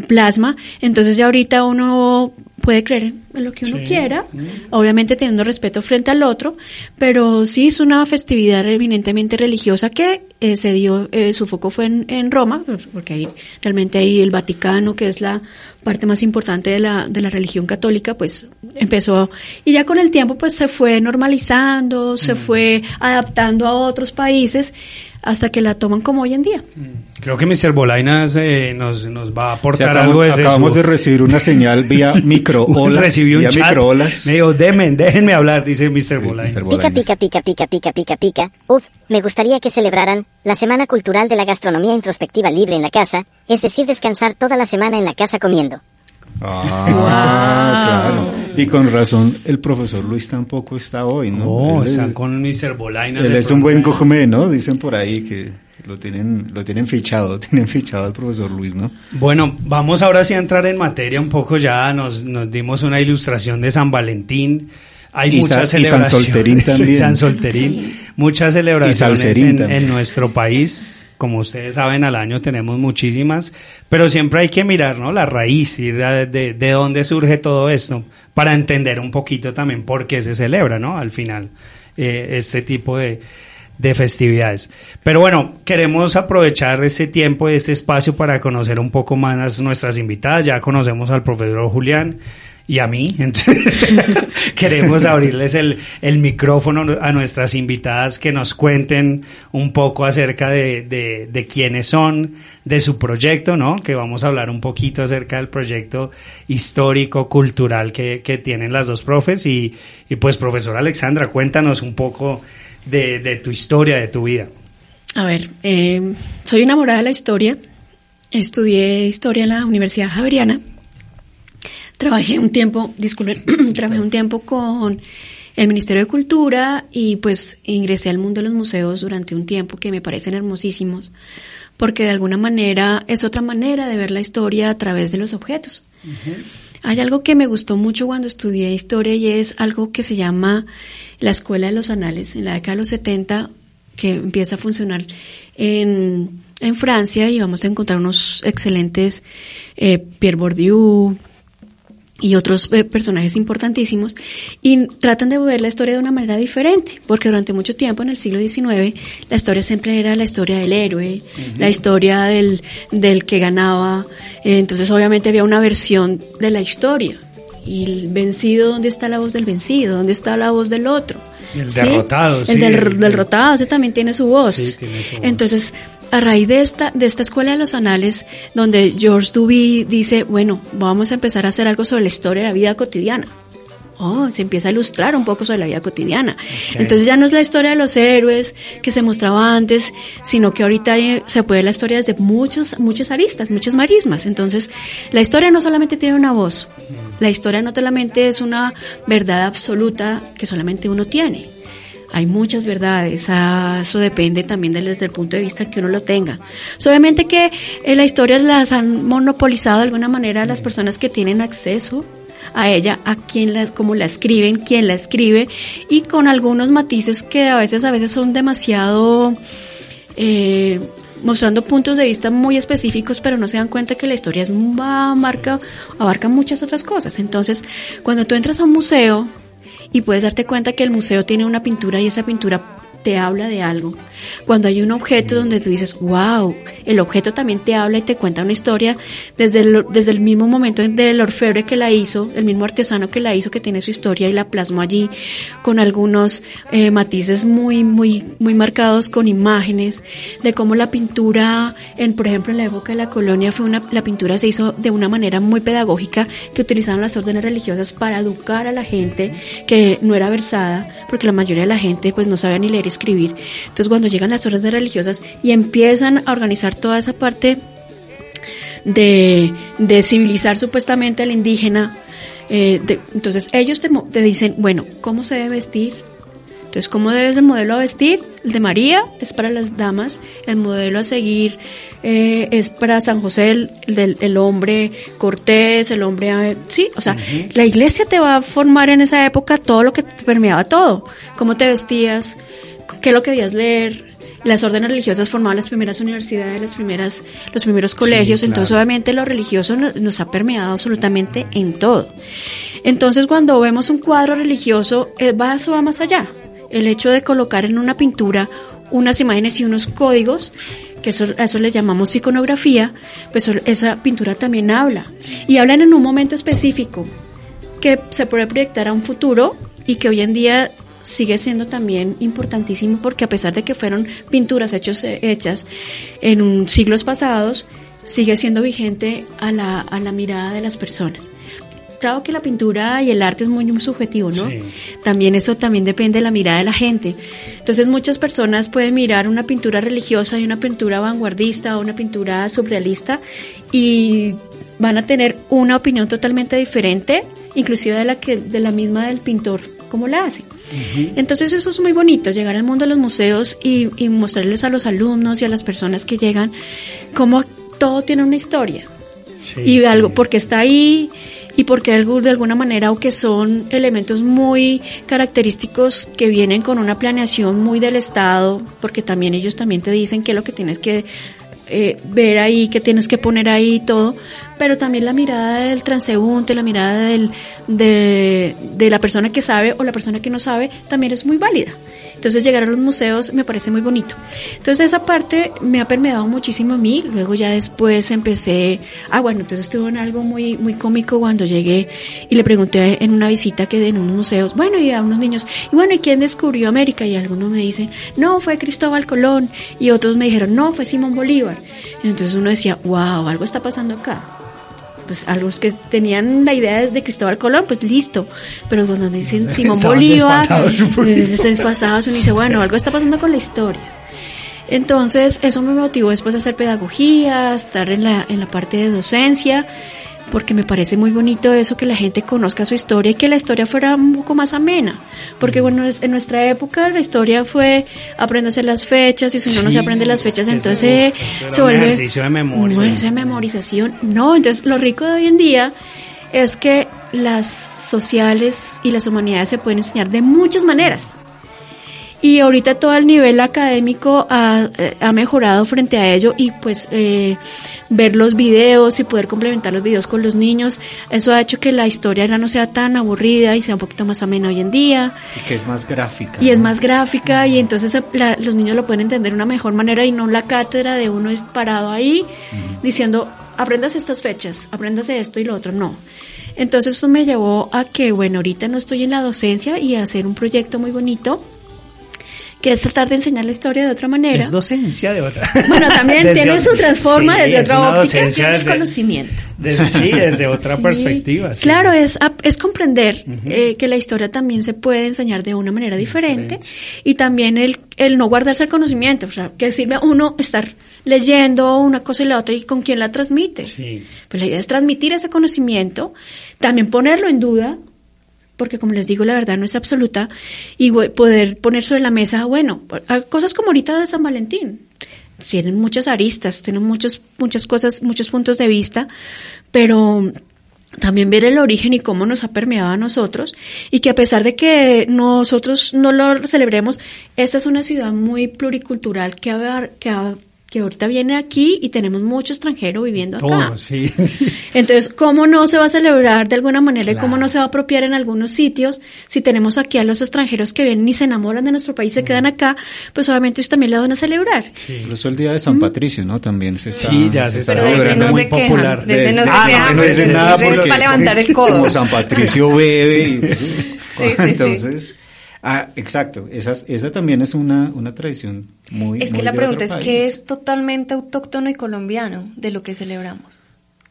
plasma, entonces ya ahorita uno puede creer en lo que uno Sí. quiera, obviamente teniendo respeto frente al otro, pero sí es una festividad eminentemente religiosa que eh, se dio, eh, su foco fue en, en Roma, pues, porque ahí realmente ahí el Vaticano, que es la parte más importante de la, de la religión católica, pues empezó, y ya con el tiempo pues se fue normalizando, se fue adaptando a otros países, hasta que la toman como hoy en día. Creo que Mr. Bolainas eh, nos, nos va a Sí, aportar acabamos algo desde acabamos su- de recibir una señal vía microolas. Recibí un vía chat. microolas. Me dijo, "Demen, déjenme hablar, dice Mr. Bolainas. Mr. Pica, Bolainas. pica, pica, pica, pica, pica, pica. Uf, me gustaría que celebraran la Semana Cultural de la Gastronomía Introspectiva Libre en la casa, es decir, descansar toda la semana en la casa comiendo. Ah, claro. Y con razón, el profesor Luis tampoco está hoy, ¿no? Oh, es- están con Mr. Bolainas. Él es un buen gourmet, ¿no? Dicen por ahí que Lo tienen, lo tienen fichado, tienen fichado al profesor Luis, ¿no? Bueno, vamos ahora sí a entrar en materia un poco ya, nos, nos dimos una ilustración de San Valentín. Hay Y muchas Sa- y San celebraciones. Solterín también. San Solterín. Muchas celebraciones en, nuestro país. Como ustedes saben, al año tenemos muchísimas, pero siempre hay que mirar, ¿no? La raíz, de, de, de dónde surge todo esto, para entender un poquito también por qué se celebra, ¿no? Al final, eh, este tipo de, de festividades. Pero bueno, queremos aprovechar este tiempo y este espacio para conocer un poco más a nuestras invitadas. Ya conocemos al profesor Julián y a mí. Queremos abrirles el, el micrófono a nuestras invitadas que nos cuenten un poco acerca de, de, de quiénes son, de su proyecto, ¿no? Que vamos a hablar un poquito acerca del proyecto histórico, cultural que, que tienen las dos profes. Y, y pues, profesora Alexandra, cuéntanos un poco de, de tu historia, de tu vida. A ver, eh, soy enamorada de la historia. Estudié historia en la Universidad Javeriana. Trabajé un tiempo, disculpen, trabajé un tiempo con el Ministerio de Cultura y pues ingresé al mundo de los museos durante un tiempo que me parecen hermosísimos porque de alguna manera es otra manera de ver la historia a través de los objetos. Hay algo que me gustó mucho cuando estudié historia y es algo que se llama la Escuela de los Anales. En la década de los 70, que empieza a funcionar en, en Francia y vamos a encontrar unos excelentes eh, Pierre Bourdieu y otros eh, personajes importantísimos y tratan de ver la historia de una manera diferente, porque durante mucho tiempo en el siglo XIX la historia siempre era la historia del héroe, la historia del, del que ganaba, eh, entonces obviamente había una versión de la historia. Y el vencido, ¿dónde está la voz del vencido? ¿Dónde está la voz del otro? El derrotado, sí, El del el- derrotado, ese también tiene su voz. Sí, tiene su voz. Entonces, a raíz de esta, de esta escuela de los anales, donde George Duby dice, bueno, vamos a empezar a hacer algo sobre la historia de la vida cotidiana. Oh, se empieza a ilustrar un poco sobre la vida cotidiana. Entonces ya no es la historia de los héroes que se mostraba antes, sino que ahorita eh, se puede ver la historia desde muchos, muchas aristas, muchas marismas. Entonces, la historia no solamente tiene una voz, la historia no solamente es una verdad absoluta que solamente uno tiene. Hay muchas verdades, ah, eso depende también del- desde el punto de vista que uno lo tenga. Obviamente que eh, las historias las han monopolizado de alguna manera las personas que tienen acceso a ella, a quien la, cómo la escriben, quién la escribe y con algunos matices que a veces a veces son demasiado eh, mostrando puntos de vista muy específicos, pero no se dan cuenta que la historia es va- marca, abarca muchas otras cosas. Entonces, cuando tú entras a un museo y puedes darte cuenta que el museo tiene una pintura y esa pintura te habla de algo. Cuando hay un objeto donde tú dices, wow, el objeto también te habla y te cuenta una historia desde el, desde el mismo momento del orfebre que la hizo, el mismo artesano que la hizo, que tiene su historia y la plasmó allí con algunos eh, matices muy, muy, muy marcados con imágenes de cómo la pintura, en, por ejemplo, en la época de la colonia, fue una, la pintura se hizo de una manera muy pedagógica que utilizaban las órdenes religiosas para educar a la gente que no era versada, porque la mayoría de la gente pues no sabía ni leer escribir. Entonces cuando llegan las órdenes religiosas y empiezan a organizar toda esa parte de, de civilizar supuestamente al indígena, eh, de- entonces ellos te, te dicen, bueno, ¿cómo se debe vestir? Entonces, ¿cómo debe el modelo a vestir? El de María es para las damas, el modelo a seguir eh, es para San José, el, el el hombre cortés, el hombre... eh, sí, o sea, la iglesia te va a formar en esa época todo lo que te permeaba todo, cómo te vestías, qué es lo que debías leer. Las órdenes religiosas formaban las primeras universidades, las primeras, los primeros colegios, claro. entonces obviamente lo religioso no- nos ha permeado absolutamente en todo. Entonces cuando vemos un cuadro religioso, eso va más allá. El hecho de colocar en una pintura unas imágenes y unos códigos, que eso, a eso le llamamos iconografía, pues esa pintura también habla. Y hablan en un momento específico que se puede proyectar a un futuro y que hoy en día sigue siendo también importantísimo porque a pesar de que fueron pinturas hechos, eh, hechas en un- siglos pasados, sigue siendo vigente a la, a la mirada de las personas. Claro que la pintura y el arte es muy, muy subjetivo, ¿no? También eso también depende de la mirada de la gente. Entonces muchas personas pueden mirar una pintura religiosa y una pintura vanguardista o una pintura surrealista y van a tener una opinión totalmente diferente, inclusive de la que de la misma del pintor cómo la hacen. Entonces eso es muy bonito, llegar al mundo de los museos y, y mostrarles a los alumnos y a las personas que llegan cómo todo tiene una historia. y sí. algo, porque está ahí y porque algo, de alguna manera, aunque son elementos muy característicos que vienen con una planeación muy del Estado, porque también ellos también te dicen qué es lo que tienes que eh, ver ahí, qué tienes que poner ahí y todo, pero también la mirada del transeúnte, la mirada del, de, la persona que sabe o la persona que no sabe, también es muy válida. Entonces llegar a los museos me parece muy bonito. Entonces esa parte me ha permeado muchísimo a mí. Luego ya después empecé, ah bueno, entonces estuvo en algo muy muy cómico cuando llegué y le pregunté en una visita que en unos museos, bueno, y a unos niños, y bueno, ¿y quién descubrió América? Y algunos me dicen, no, fue Cristóbal Colón. Y otros me dijeron, no, fue Simón Bolívar. Entonces uno decía, wow, algo está pasando acá pues a los que tenían la idea de Cristóbal Colón, pues listo. Pero cuando dicen Simón Bolívar, está desfasados, uno dice, bueno, algo está pasando con la historia. Entonces, eso me motivó después a hacer pedagogía, estar en la, en la parte de docencia, porque me parece muy bonito eso que la gente conozca su historia y que la historia fuera un poco más amena. Porque bueno, en nuestra época la historia fue aprenderse las fechas y si uno no se aprende las fechas, eso- entonces eso se un vuelve ejercicio de memoria. Esa memorización. No, entonces lo rico de hoy en día es que las sociales y las humanidades se pueden enseñar de muchas maneras. Y ahorita todo el nivel académico ha, eh, ha mejorado frente a ello y pues eh, ver los videos y poder complementar los videos con los niños, eso ha hecho que la historia ya no sea tan aburrida y sea un poquito más amena hoy en día Y que es más gráfica. y es más gráfica y entonces la- los niños lo pueden entender de una mejor manera y no la cátedra de uno es parado ahí diciendo aprendas estas fechas, apréndase esto y lo otro, no. Entonces eso me llevó a que, bueno, ahorita no estoy en la docencia y a hacer un proyecto muy bonito que es tratar de enseñar la historia de otra manera. Es docencia de otra. Bueno, también tiene su transforma sí, desde es otra óptica. Tiene desde- conocimiento. desde- sí, desde otra Sí. perspectiva. sí. Claro, es, es comprender eh, que la historia también se puede enseñar de una manera diferente y también el, el no guardarse el conocimiento, o sea, que sirve a uno estar leyendo una cosa y la otra y con quién la transmite. Sí. Pues la idea es transmitir ese conocimiento, también ponerlo en duda, porque como les digo, la verdad no es absoluta, y poder poner sobre la mesa, bueno, a- cosas como ahorita de San Valentín. Tienen muchas aristas, tienen muchos, muchas cosas, muchos puntos de vista, pero también ver el origen y cómo nos ha permeado a nosotros y que a pesar de que nosotros no lo celebremos, esta es una ciudad muy pluricultural que, abar- que, que ahorita viene aquí y tenemos mucho extranjero viviendo acá. Todo, sí. Entonces, ¿cómo no se va a celebrar de alguna manera y cómo no se va a apropiar en algunos sitios si tenemos aquí a los extranjeros que vienen y se enamoran de nuestro país y se quedan acá? Pues obviamente ellos también la van a celebrar. Incluso el día de San Patricio, ¿no? También se está, Sí, ya se está Pero de ese celebrando no muy se quejan, popular. de ese no se quejan, no dicen nada porque para levantar el codo. Como San Patricio bebe y sí, entonces ah, exacto, esa, esa también es una, una tradición muy Es que muy la pregunta es país. es totalmente autóctono y colombiano de lo que celebramos.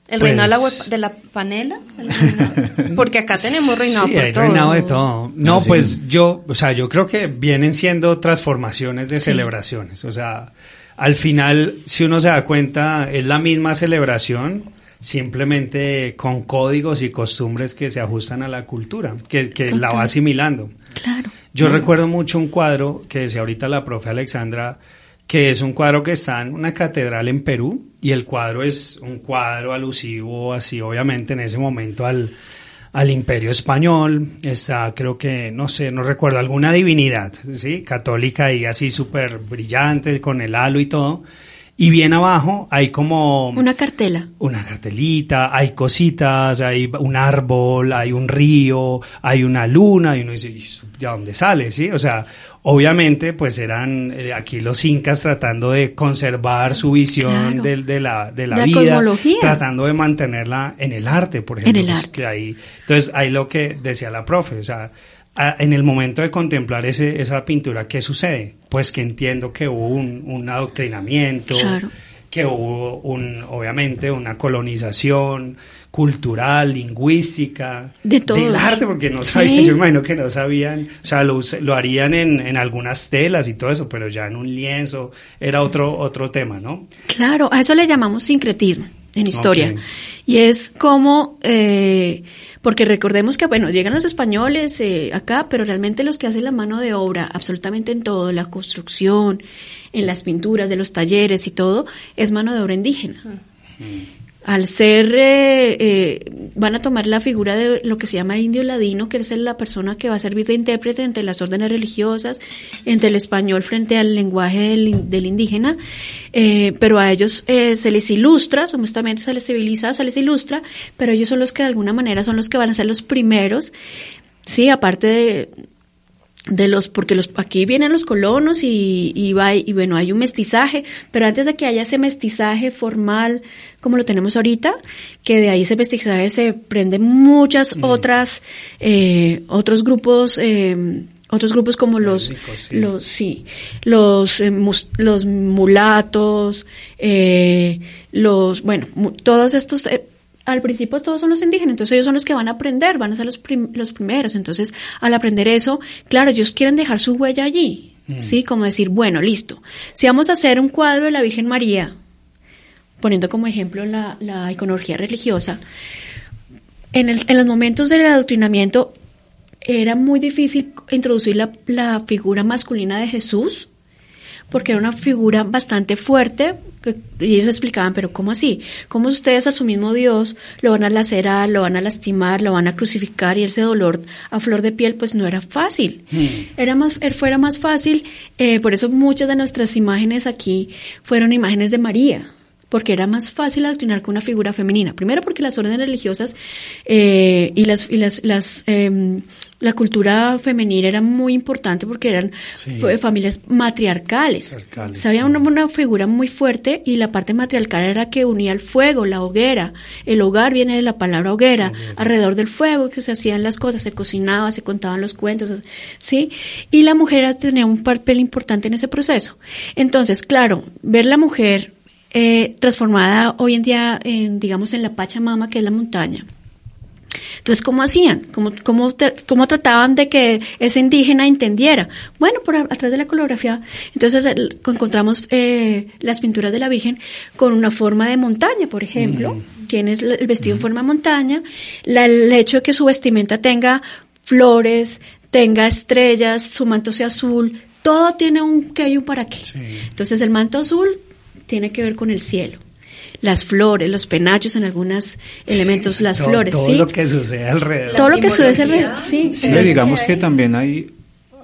El Pues- reinado de la, hue- de la panela, porque acá tenemos reinado Sí, por hay todo. reinado de todo. No, Ah, sí. pues yo, o sea, yo creo que vienen siendo transformaciones de Sí. celebraciones. O sea, al final, si uno se da cuenta, es la misma celebración, simplemente con códigos y costumbres que se ajustan a la cultura, que, que la va asimilando. Claro. Yo recuerdo mucho un cuadro que decía ahorita la profe Alexandra, que es un cuadro que está en una catedral en Perú, y el cuadro es un cuadro alusivo, así obviamente en ese momento al, al imperio español, está creo que, no sé, no recuerdo, alguna divinidad, ¿sí? Católica y así súper brillante, con el halo y todo, y bien abajo hay como Una cartela. una cartelita, hay cositas, hay un árbol, hay un río, hay una luna, y uno dice, "¿Y eso ¿de dónde sale? ¿Sí? O sea, obviamente, pues eran eh, aquí los incas tratando de conservar su visión Claro. de, la, de la La vida, cosmología. tratando de mantenerla en el arte, por En ejemplo. el pues, arte. que ahí, entonces, ahí lo que decía la profe, o sea, a- en el momento de contemplar ese, esa pintura, ¿qué sucede? Pues que entiendo que hubo un, un adoctrinamiento, Claro. que hubo un, obviamente una colonización cultural, lingüística, De todo. del arte, porque no Sí. sabían, yo imagino que no sabían, o sea, lo, lo harían en, en algunas telas y todo eso, pero ya en un lienzo era otro, otro tema, ¿no? Claro, a eso le llamamos sincretismo. En historia. Y es como, eh, porque recordemos que, bueno, llegan los españoles eh, acá, pero realmente los que hacen la mano de obra, absolutamente en todo, la construcción, en las pinturas de los talleres y todo, es mano de obra indígena. Al ser, eh, eh, van a tomar la figura de lo que se llama indio ladino, que es la persona que va a servir de intérprete entre las órdenes religiosas, entre el español frente al lenguaje del, del indígena, eh, pero a ellos eh, se les ilustra, supuestamente se les civiliza, se les ilustra, pero ellos son los que de alguna manera son los que van a ser los primeros, sí, aparte de, de los porque los aquí vienen los colonos y, y va y bueno hay un mestizaje pero antes de que haya ese mestizaje formal como lo tenemos ahorita que de ahí ese mestizaje se prenden muchas otras eh, otros grupos eh, otros grupos como los sí. los sí los eh, mus- los mulatos eh, los bueno mu- todos estos eh, al principio todos son los indígenas, entonces ellos son los que van a aprender, van a ser los, prim- los primeros. Entonces, al aprender eso, claro, ellos quieren dejar su huella allí, ¿sí? Como decir, bueno, listo, si vamos a hacer un cuadro de la Virgen María, poniendo como ejemplo la, la iconología religiosa, en, el- en los momentos del adoctrinamiento era muy difícil introducir la, la figura masculina de Jesús, porque era una figura bastante fuerte, y ellos explicaban, pero ¿cómo así? ¿Cómo ustedes a su mismo Dios lo van a lacerar, lo van a lastimar, lo van a crucificar y ese dolor a flor de piel? Pues no era fácil. Era más, er- fuera más fácil, eh, por eso muchas de nuestras imágenes aquí fueron imágenes de María, porque era más fácil adoctrinar con una figura femenina. Primero porque las órdenes religiosas eh, y las, y las, las em, la cultura femenina era muy importante porque eran Sí. familias matriarcales. Había una, una figura muy fuerte y la parte matriarcal era que unía el fuego, la hoguera. El hogar viene de la palabra hoguera, alrededor del fuego que se hacían las cosas, se cocinaba, se contaban los cuentos, ¿sí? Y la mujer tenía un papel importante en ese proceso. Entonces, claro, ver la mujer eh, transformada hoy en día, en, digamos, en la Pachamama, que es la montaña. Entonces, ¿cómo hacían? ¿Cómo, cómo, cómo trataban de que ese indígena entendiera? Bueno, por a, a través de la coreografía. Entonces, el- encontramos eh, las pinturas de la Virgen con una forma de montaña, por ejemplo. Tienes el el vestido en forma de montaña. La- el hecho de que su vestimenta tenga flores, tenga estrellas, su manto sea azul. Todo tiene un qué y un para qué. Entonces, el manto azul tiene que ver con el cielo. Las flores, los penachos en algunos elementos, las Todo- flores, todo ¿sí? lo que sucede alrededor. todo lo que sucede alrededor, sí. Sí, Entonces, digamos que también hay,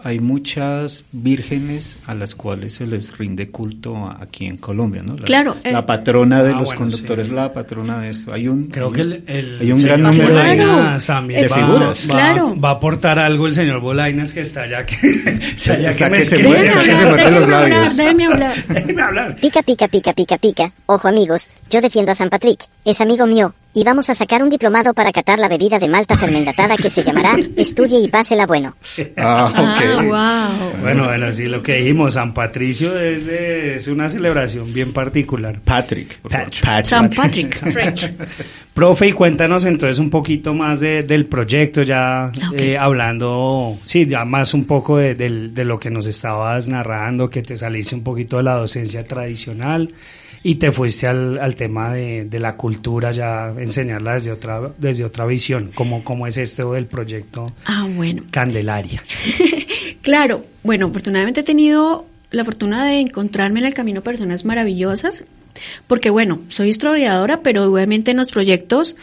hay muchas vírgenes a las cuales se les rinde culto aquí en Colombia, ¿no? La, Claro, La eh. patrona de Ah, los bueno, conductores, la patrona de eso. Hay un, Creo hay que el, el hay un gran número de- también va, figuras. va- Claro. va a aportar algo el señor Bolainas que está allá que, está allá Está que me que se mueve, que se muerde los labios. déjeme hablar. Déjeme hablar. Pica, pica, pica, pica, pica. Ojo amigos, yo defiendo a San Patrick. Es amigo mío. Y vamos a sacar un diplomado para catar la bebida de malta fermentada que se llamará Estudie y pásela bueno. Ah, Ah, ok. wow. Bueno, bueno, sí, lo que dijimos, San Patricio es, de- es una celebración bien particular. Patrick. por favor. Pat- San Patrick. Profe, y cuéntanos entonces un poquito más de- del proyecto, ya Ok. eh, hablando, sí, ya más un poco de, del- de lo que nos estabas narrando, que te saliste un poquito de la docencia tradicional y te fuiste al, al tema de, de la cultura, ya enseñarla desde otra, desde otra visión, como, como es este del proyecto Ah, bueno. Candelaria. Claro, bueno, afortunadamente he tenido la fortuna de encontrarme en el camino personas maravillosas, porque bueno, soy historiadora, pero obviamente en los proyectos,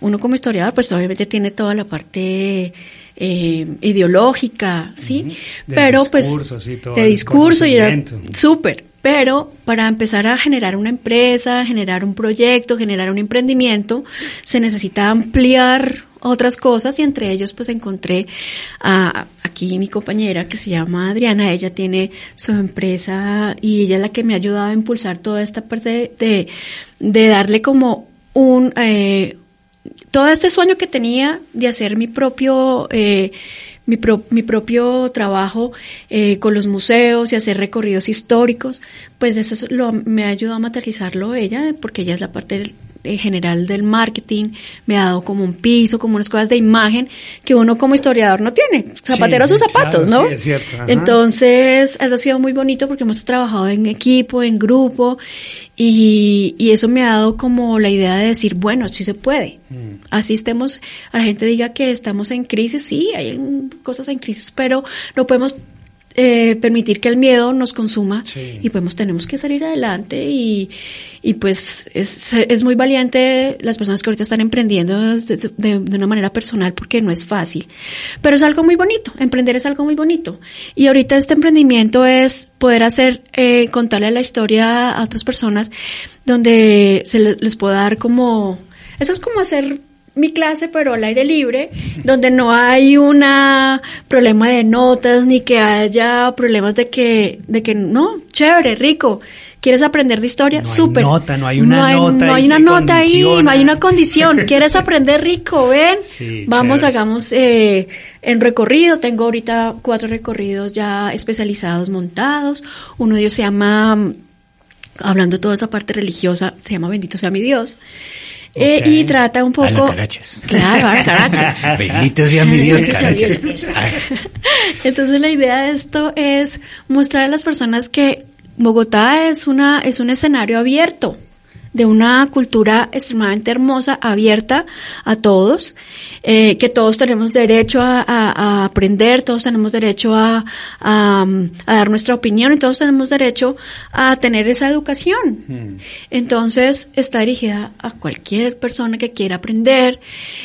uno como historiador, pues obviamente tiene toda la parte eh, ideológica, ¿sí? Del pero discurso, pues sí, todo de discurso y era súper, pero para empezar a generar una empresa, generar un proyecto, generar un emprendimiento, se necesita ampliar otras cosas y entre ellos pues encontré a aquí mi compañera que se llama Adriana, ella tiene su empresa y ella es la que me ha ayudado a impulsar toda esta parte de, de, darle como un eh, todo este sueño que tenía de hacer mi propio eh, mi, pro- mi propio trabajo eh, con los museos y hacer recorridos históricos, pues eso es lo, me ha ayudado a materializarlo ella, porque ella es la parte del- eh, general del marketing, me ha dado como un piso, como unas cosas de imagen que uno como historiador no tiene, zapatero Sí, sus zapatos, claro, ¿no? sí, es cierto, ajá. Entonces, eso ha sido muy bonito porque hemos trabajado en equipo, en grupo, Y, y eso me ha dado como la idea de decir, bueno, sí se puede. Mm. Así estemos, la gente diga que estamos en crisis, sí, hay cosas en crisis, pero no podemos eh, permitir que el miedo nos consuma y podemos, tenemos que salir adelante y, y pues es, es muy valiente las personas que ahorita están emprendiendo de, de- de una manera personal porque no es fácil, pero es algo muy bonito, emprender es algo muy bonito. Y ahorita este emprendimiento es poder hacer, eh, contarle la historia a otras personas donde se le- les pueda dar como, eso es como hacer mi clase, pero al aire libre, donde no hay una problema de notas ni que haya problemas de que, de que no, chévere, rico. ¿Quieres aprender de historia? No hay nota, no hay una nota No hay una nota ahí, no hay una condición. ¿Quieres aprender rico? Ven. Sí, Vamos, chévere. hagamos eh, en recorrido. Tengo ahorita cuatro recorridos ya especializados montados. Uno de ellos se llama, hablando de toda esa parte religiosa, se llama Bendito sea mi Dios. Eh, y trata un A la poco... carachas. Claro, a la. Bendito sea mi Dios. Dios. Entonces la idea de esto es mostrar a las personas que Bogotá es una es un escenario abierto de una cultura extremadamente hermosa, abierta a todos, eh, que todos tenemos derecho a, a- a aprender, todos tenemos derecho a, dar nuestra opinión y todos tenemos derecho a tener esa educación. Entonces está dirigida a cualquier persona que quiera aprender,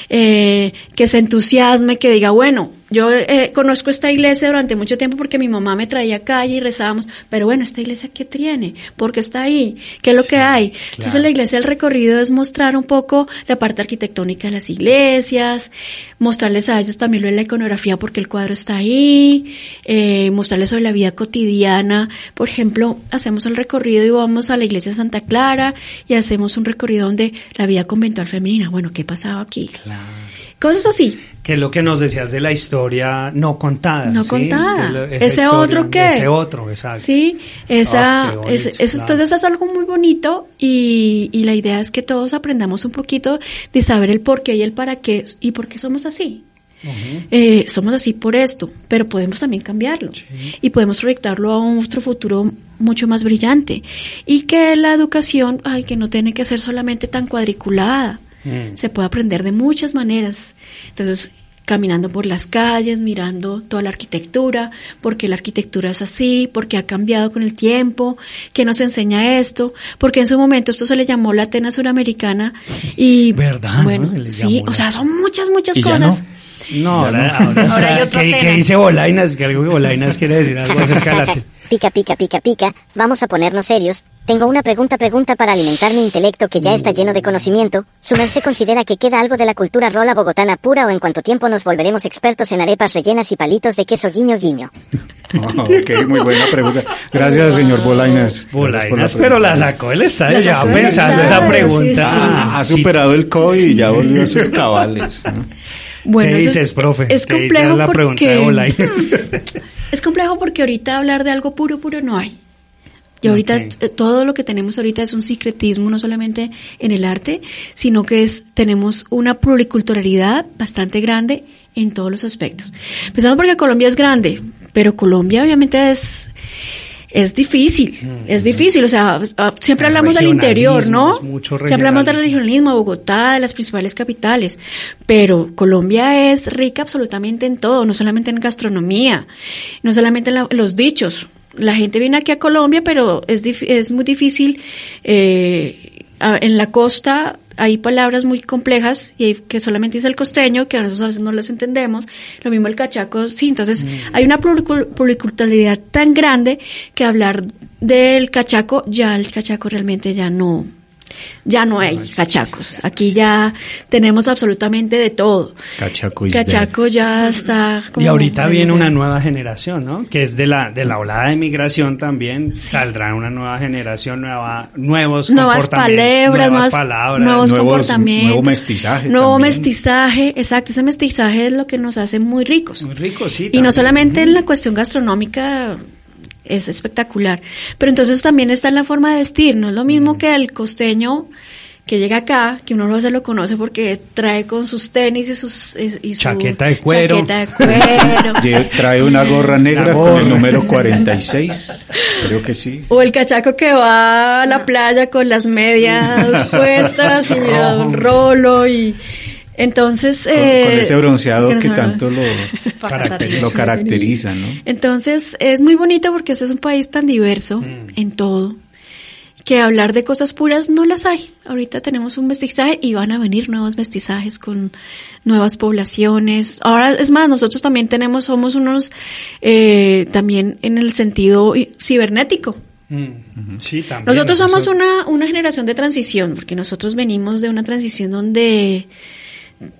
eh, que se entusiasme, que diga, bueno, yo eh, conozco esta iglesia durante mucho tiempo porque mi mamá me traía acá y rezábamos, pero bueno, esta iglesia qué tiene, porque está ahí, qué es lo que hay. Entonces la iglesia el recorrido es mostrar un poco la parte arquitectónica de las iglesias, mostrarles a ellos también lo de la iconografía porque el cuadro está ahí, eh, mostrarles sobre la vida cotidiana. Por ejemplo, hacemos el recorrido y vamos a la iglesia de Santa Clara y hacemos un recorrido donde la vida conventual femenina, bueno, ¿qué pasaba aquí? Cosas así. Que es lo que nos decías de la historia no contada. No ¿sí? contada. ¿Ese historia, otro qué? Ese otro, exacto. Sí, esa, qué bonito, es- eso, claro. entonces es algo muy bonito y, y la idea es que todos aprendamos un poquito de saber el por qué y el para qué y por qué somos así. Eh, somos así por esto, pero podemos también cambiarlo y podemos proyectarlo a un otro futuro mucho más brillante y que la educación, ay, que no tiene que ser solamente tan cuadriculada, Mm. se puede aprender de muchas maneras. Entonces, caminando por las calles, mirando toda la arquitectura, porque la arquitectura es así, porque ha cambiado con el tiempo, que nos enseña esto, porque en su momento esto se le llamó la Atena Suramericana y ¿Verdad? bueno, ¿no? Se le sí, llamó o sea, son muchas muchas ¿Y ya cosas. No, ahora, no. ahora, Ahora hay otro ¿qué, tema. qué dice Bolainas? Que algo que Bolainas quiere decir algo acerca de la... te- Pica, pica, pica, pica, vamos a ponernos serios. Tengo una pregunta, pregunta para alimentar mi intelecto que ya está lleno de conocimiento. ¿Su merced considera que queda algo de la cultura rola bogotana pura o en cuánto tiempo nos volveremos expertos en arepas rellenas y palitos de queso guiño guiño? Oh, ok, muy buena pregunta. Gracias, señor Bolainas. Bolainas, pero la sacó el estadio, La ya sacó pensando esa pregunta. sí, sí. Ah, ha Sí. superado el COVID y ya volvió a sus cabales. ¿no? Bueno, ¿Qué dices, profe? Es ¿Qué dice complejo la pregunta de porque Bolainas? es complejo porque ahorita hablar de algo puro puro no hay. Y ahorita es- eh, todo lo que tenemos ahorita es un secretismo no solamente en el arte, sino que es tenemos una pluriculturalidad bastante grande en todos los aspectos. Pensando porque Colombia es grande, pero Colombia obviamente es es difícil, es difícil, o sea, ah, siempre El hablamos del interior, ¿no? Siempre hablamos del regionalismo, Bogotá, de las principales capitales, pero Colombia es rica absolutamente en todo, no solamente en gastronomía, no solamente en la- los dichos. La gente viene aquí a Colombia, pero es, es muy difícil. eh, en la costa hay palabras muy complejas y hay- que solamente dice el costeño, que nosotros a veces no las entendemos. Lo mismo el cachaco, sí. Entonces hay una pluricul- pluriculturalidad tan grande que hablar del cachaco, ya el cachaco realmente ya no, ya no hay cachacos. Aquí ya tenemos absolutamente de todo. Cachaco Cachaco ya está. Y como- ahorita viene una nueva generación, ¿no? Que es de la de la olada de migración también. Saldrá una nueva generación, nueva, nuevos nuevas comportamientos, palabras, nuevas, palabras. nuevos, nuevos- comportamientos, nuevo mestizaje nuevo también. mestizaje, exacto, ese mestizaje es lo que nos hace muy ricos. Muy ricos, sí. Y no solamente en la cuestión gastronómica es espectacular, pero entonces también está en la forma de vestir, no es lo mismo que el costeño que llega acá, que uno no se lo conoce porque trae con sus tenis y sus y su Chaqueta de cuero. chaqueta de cuero. Trae una gorra negra con el número 46. Creo que sí. O el cachaco que va a la playa con las medias puestas y mira un rolo y entonces Con, eh, con ese bronceado es que tanto lo, Caracteriza. lo caracteriza, ¿no? Entonces es muy bonito porque este es un país tan diverso en todo que hablar de cosas puras no las hay. Ahorita tenemos un mestizaje y van a venir nuevos mestizajes con nuevas poblaciones. Ahora es más, nosotros también tenemos, somos unos eh, también en el sentido cibernético. Mm, Sí, también. Nosotros somos una, una generación de transición, porque nosotros venimos de una transición donde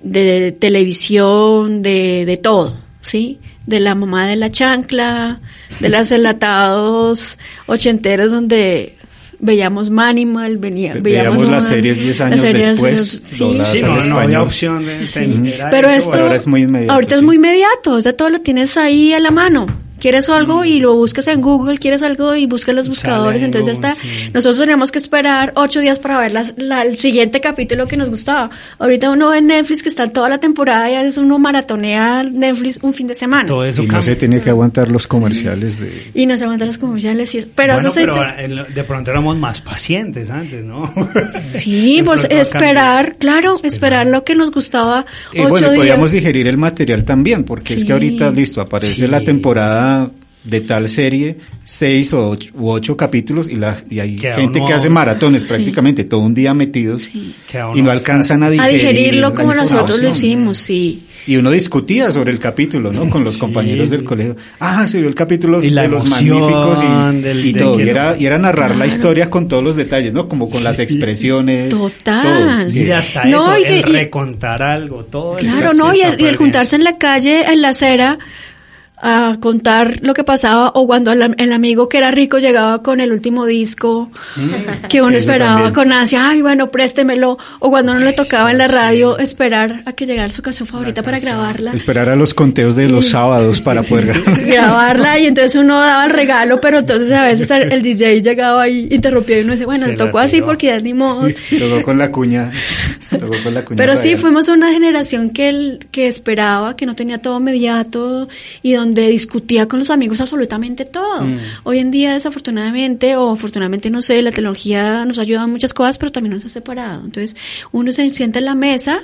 de televisión, de, de todo, ¿sí? De la mamá de la chancla, de los enlatados ochenteros donde veíamos Manimal, venía, Ve- veíamos veíamos las series 10 las años series, después, sí. Sí, no, no había opción de Sí. Pero eso, esto ahora es muy inmediato, ahorita es muy inmediato, o sea, todo lo tienes ahí a la mano. Quieres algo y lo buscas en Google, quieres algo y buscas los buscadores, en entonces Google, está. sí. Nosotros tenemos que esperar ocho días para ver las- la- el siguiente capítulo que nos gustaba. Ahorita uno ve Netflix que está toda la temporada y a veces uno maratonea Netflix un fin de semana. Todo eso Y no se tiene que aguantar los comerciales de... Y no se aguantan los comerciales. y pero Bueno, eso se pero te- en lo- de pronto éramos más pacientes antes, ¿no? Sí, pues esperar, claro, esperar lo que nos gustaba Y ocho bueno, días. podíamos digerir el material también, porque es que ahorita, listo, aparece Sí. la temporada de tal serie, seis o ocho, u ocho capítulos, y, la, y hay Queda gente que hace maratones prácticamente todo un día metidos, y no alcanzan a a digerir. digerirlo como nosotros lo hicimos, sí. Y uno discutía sobre el capítulo, ¿no? Con los Sí, compañeros del colegio. Ah, se vio el capítulo Y la de los magníficos y, del- y todo. Y era, no- y era narrar la historia con todos los detalles, ¿no? Como con las expresiones. Total. todo. Y hasta No, eso, y de- el y- recontar algo, todo eso. Claro, no, y el, y el juntarse en la calle, en la acera, a contar lo que pasaba, o cuando el, el amigo que era rico llegaba con el último disco, que uno Mm. Esperaba también. con ansia, ay, bueno, préstemelo, o cuando uno le tocaba en la sí. radio, esperar a que llegara su canción favorita para grabarla. Esperar a los conteos de los Y- sábados para poder grabar. grabarla y entonces uno daba el regalo, pero entonces a veces el, DJ llegaba y interrumpió y uno dice, bueno, tocó así porque ya ni modo. Tocó con la cuña. Tocó con la cuña Pero sí, fuimos una generación que, el- que esperaba, que no tenía todo inmediato y donde discutía con los amigos absolutamente todo. Mm. Hoy en día, desafortunadamente, o afortunadamente, no sé, la tecnología nos ayuda en muchas cosas, pero también nos ha separado. Entonces, uno se sienta en la mesa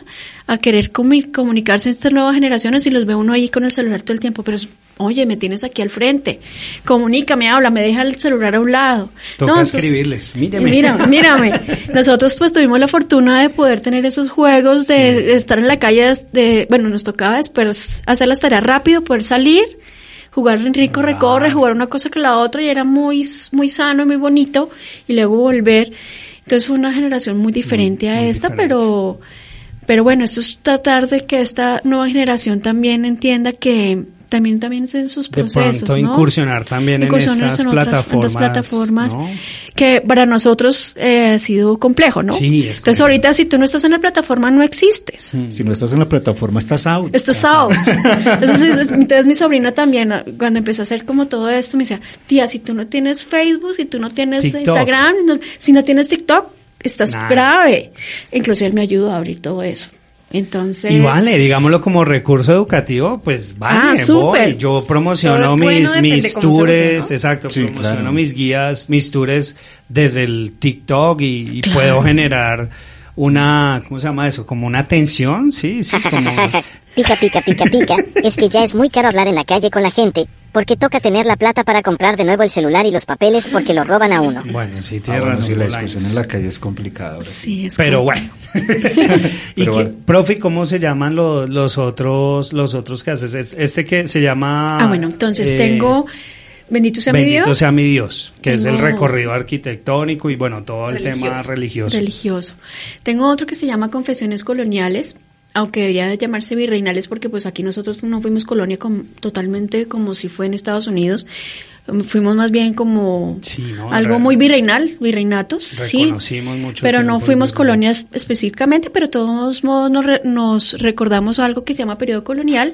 a querer comu- comunicarse en estas nuevas generaciones y los ve uno ahí con el celular todo el tiempo, pero es, oye, me tienes aquí al frente, comunícame, habla, me deja el celular a un lado. Toca No, entonces- escribirles, míreme. Mira, mírame. Nosotros pues tuvimos la fortuna de poder tener esos juegos, de, de estar en la calle, de, bueno, nos tocaba después hacer las tareas rápido, poder salir, jugar en rico recorre, jugar una cosa que la otra y era muy, muy sano y muy bonito y luego volver. Entonces fue una generación muy diferente a esta, pero, pero bueno, esto es tratar de que esta nueva generación también entienda que también también es en sus De procesos, pronto ¿no? incursionar también en Incursionar estas en otras- en otras plataformas, plataformas ¿no? que para nosotros eh, ha sido complejo, ¿no? Sí, es Entonces ahorita si tú no estás en la plataforma no existes. Si no estás en la plataforma, estás out. Estás out. Entonces, entonces mi sobrina también, ah, cuando empezó a hacer como todo esto, me decía, tía, si tú no tienes Facebook, si tú no tienes TikTok. Instagram, no- si no tienes TikTok, estás grave. Incluso él me ayudó a abrir todo eso. Entonces... Y vale, digámoslo como recurso educativo, pues vale, Ah, voy. Yo promociono bueno, mis, mis tours, ¿no? exacto, Sí, promociono claro. mis guías, mis tours desde el TikTok y, y Claro. puedo generar una, ¿cómo se llama eso? Como una atención, sí, sí, como... Pica, pica, pica, pica. Es que ya es muy caro hablar en la calle con la gente, porque toca tener la plata para comprar de nuevo el celular y los papeles porque lo roban a uno. Bueno, sí, Ah, tiene bueno, razón. sí, la discusión en la calle es complicada. Sí, es Pero bueno. y Pero que, bueno. profe, ¿cómo se llaman los, los otros, los otros que haces? Es- Este que se llama... Ah, bueno, entonces eh, tengo... Bendito sea mi Bendito Dios. sea mi Dios, que es el recorrido arquitectónico y bueno, todo el tema Religioso. religioso. Tengo otro que se llama Confesiones Coloniales, aunque debería de llamarse virreinales porque pues aquí nosotros no fuimos colonia com- totalmente como si fue en Estados Unidos, fuimos más bien como ¿no? algo muy virreinal, virreinatos, sí. Mucho Pero no fuimos colonias específicamente, pero de todos modos nos, re- nos recordamos algo que se llama periodo colonial.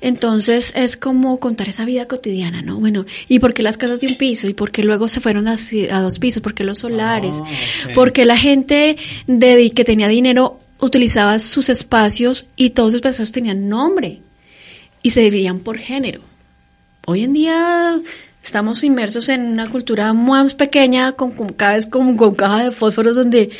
Entonces es como contar esa vida cotidiana, ¿no? Bueno, ¿y por qué las casas de un piso? ¿Y por qué luego se fueron a, dos pisos? ¿Por qué los solares? Ah, ok. Porque la gente de, que tenía dinero utilizaba sus espacios y todos los espacios tenían nombre y se dividían por género. Hoy en día estamos inmersos en una cultura más pequeña, con, con cada vez como con caja de fósforos donde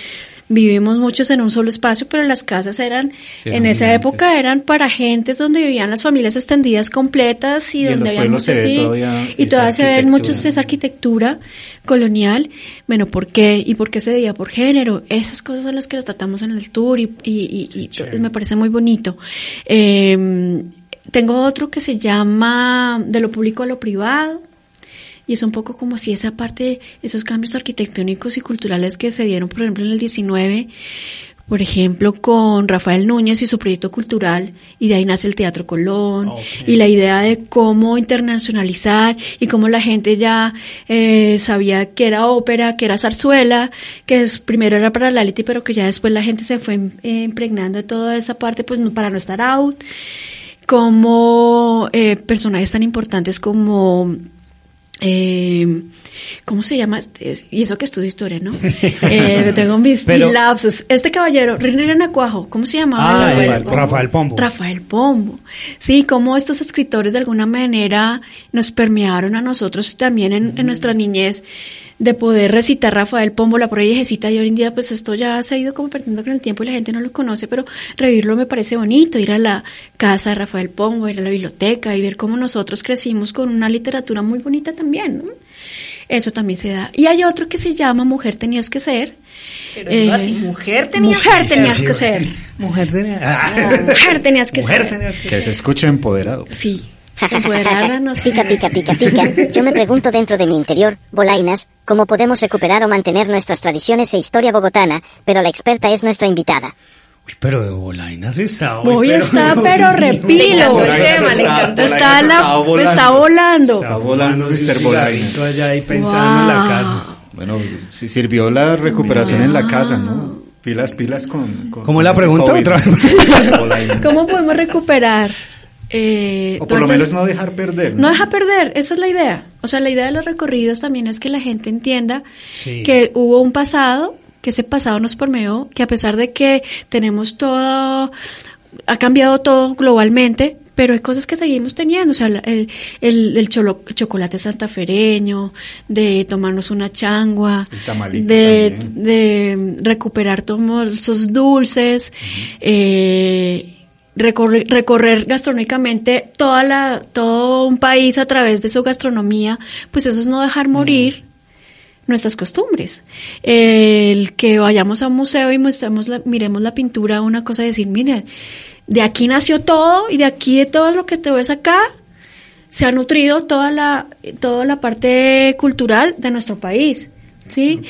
vivimos muchos en un solo espacio, pero las casas eran, Sí, en esa gigantes. época eran para gentes donde vivían las familias extendidas completas y, donde había muchos, ve sí, todavía y todavía se ven muchos de esa arquitectura colonial. Bueno, ¿por qué? ¿Y por qué se veía por género? Esas cosas son las que las tratamos en el tour y, y- me parece muy bonito. Eh, tengo otro que se llama De lo público a lo privado. Y es un poco como si esa parte, esos cambios arquitectónicos y culturales que se dieron, por ejemplo, en el 19, por ejemplo, con Rafael Núñez y su proyecto cultural, y de ahí nace el Teatro Colón, y la idea de cómo internacionalizar y cómo la gente ya eh, sabía que era ópera, que era zarzuela, que es- primero era para la élite, pero que ya después la gente se fue em- eh, impregnando de toda esa parte, pues no- para no estar out. Como eh, personajes tan importantes como eh, ¿Cómo se llama? Es- Y eso que estudio historia, ¿no? Eh, tengo mis, Pero- mis lapsus. Este caballero, René Nacuajo, ¿cómo se llamaba? Ah, el eh, abuelo? Rafael Pombo. Rafael Pombo. Sí, cómo estos escritores de alguna manera nos permearon a nosotros también en, en nuestra niñez de poder recitar Rafael Pombo, la por viejecita, y hoy en día pues esto ya se ha ido como perdiendo con el tiempo y la gente no lo conoce, pero revivirlo me parece bonito, ir a la casa de Rafael Pombo, ir a la biblioteca y ver cómo nosotros crecimos con una literatura muy bonita también, ¿no? Eso también se da. Y hay otro que se llama Mujer tenías que ser. Pero digo así, mujer tenías mujer que ser. tenías Sí, que sí. ser. Mujer tenía. Ah, mujer tenías que Mujer ser. tenías que Que se escuche empoderado. Sí. No sé. Pica, pica, pica, pica. Yo me pregunto dentro de mi interior, Bolainas, cómo podemos recuperar o mantener nuestras tradiciones e historia bogotana, pero la experta es nuestra invitada. Pero de Bolainas está hoy. Hoy pero- está, pero repilo. encantó el Bolainas tema, le está- encantó. Está, está volando. Está volando, Mr. Bolainas. allá ahí pensando en la casa. Bueno, si sirvió la recuperación en la casa, ¿no? Pilas, pilas con... con ¿Cómo la pregunta COVID. otra vez? ¿Cómo podemos recuperar? eh, O por lo menos no dejar perder. No deja perder, esa es la idea. O sea, la idea de los recorridos también es que la gente entienda Sí. que hubo un pasado, que ese pasado nos permeó, que a pesar de que tenemos todo, ha cambiado todo globalmente, pero hay cosas que seguimos teniendo, o sea, el, el, el cholo- chocolate santafereño, de tomarnos una changua, de, de recuperar todos esos dulces, eh, recorrer, recorrer gastronómicamente toda la, todo un país a través de su gastronomía, pues eso es no dejar morir nuestras costumbres. El que vayamos a un museo y mostremos la- miremos la pintura, una cosa de decir, miren, de aquí nació todo y de aquí de todo lo que te ves acá se ha nutrido toda la toda la parte cultural de nuestro país. ¿Sí?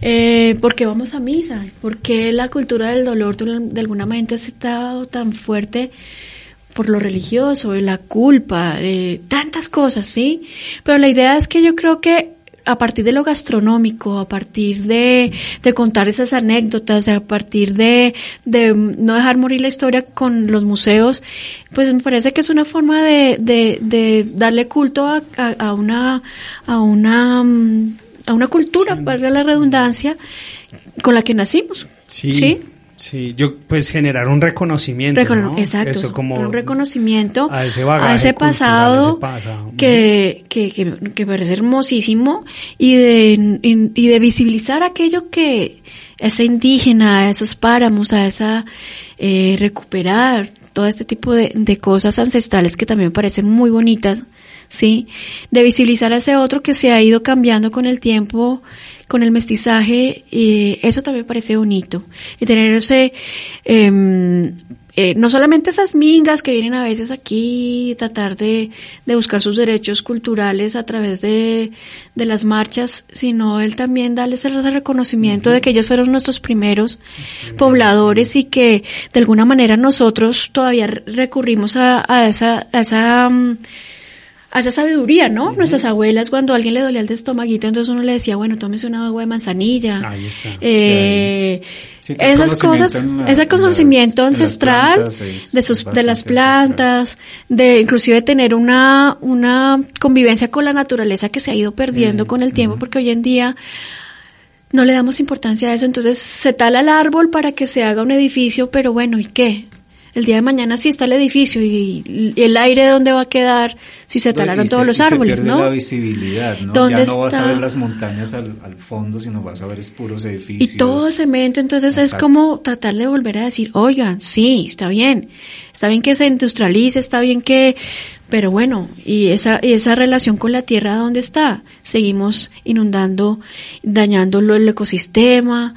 Eh, ¿Por qué vamos a misa? ¿Por qué la cultura del dolor de alguna manera se ha estado tan fuerte por lo religioso, la culpa, eh, tantas cosas, ¿sí? Pero la idea es que yo creo que a partir de lo gastronómico, a partir de, de contar esas anécdotas, a partir de, de no dejar morir la historia con los museos, pues me parece que es una forma de, de, de darle culto a, a, a una, a una, mm, a una cultura, para la redundancia, con la que nacimos. Sí. ¿Sí? Sí, yo pues generar un reconocimiento, Recono- ¿no? Exacto, Eso como un reconocimiento a ese bagaje ese cultural, pasado, ese pasado. Que, que, que, que parece hermosísimo y de, y, de visibilizar aquello que ese indígena, a esos páramos, a esa eh, recuperar todo este tipo de, de cosas ancestrales que también parecen muy bonitas, sí, de visibilizar a ese otro que se ha ido cambiando con el tiempo, con el mestizaje, y eso también me parece bonito. Y tener ese, em, eh, no solamente esas mingas que vienen a veces aquí, tratar de, de buscar sus derechos culturales a través de, de las marchas, sino él también darles ese reconocimiento de que ellos fueron nuestros primeros pobladores y que de alguna manera nosotros todavía re- recurrimos a, a esa, a esa, mm, a esa sabiduría, ¿no? Nuestras abuelas, cuando a alguien le dolía el estomaguito, entonces uno le decía, bueno, tómese una agua de manzanilla. Ahí está. Eh, Sí, esas cosas, la- ese en conocimiento las- ancestral plantas es- de sus, de las plantas, de inclusive tener una, una convivencia con la naturaleza que se ha ido perdiendo con el tiempo, porque hoy en día no le damos importancia a eso, entonces se tala el árbol para que se haga un edificio, pero bueno, ¿y qué? El día de mañana sí está el edificio y, y el aire dónde va a quedar si se talaron se- todos los se árboles, pierde ¿no? la visibilidad, ¿no? ¿Dónde ya no vas a está? ver las montañas al, al fondo, sino vas a ver es puros edificios. Y todo cemento, entonces es como tratar de volver a decir, oigan, sí, está bien, está bien que se industrialice, está bien que, pero bueno, y esa, y esa relación con la tierra, ¿dónde está? Seguimos inundando, dañando el ecosistema,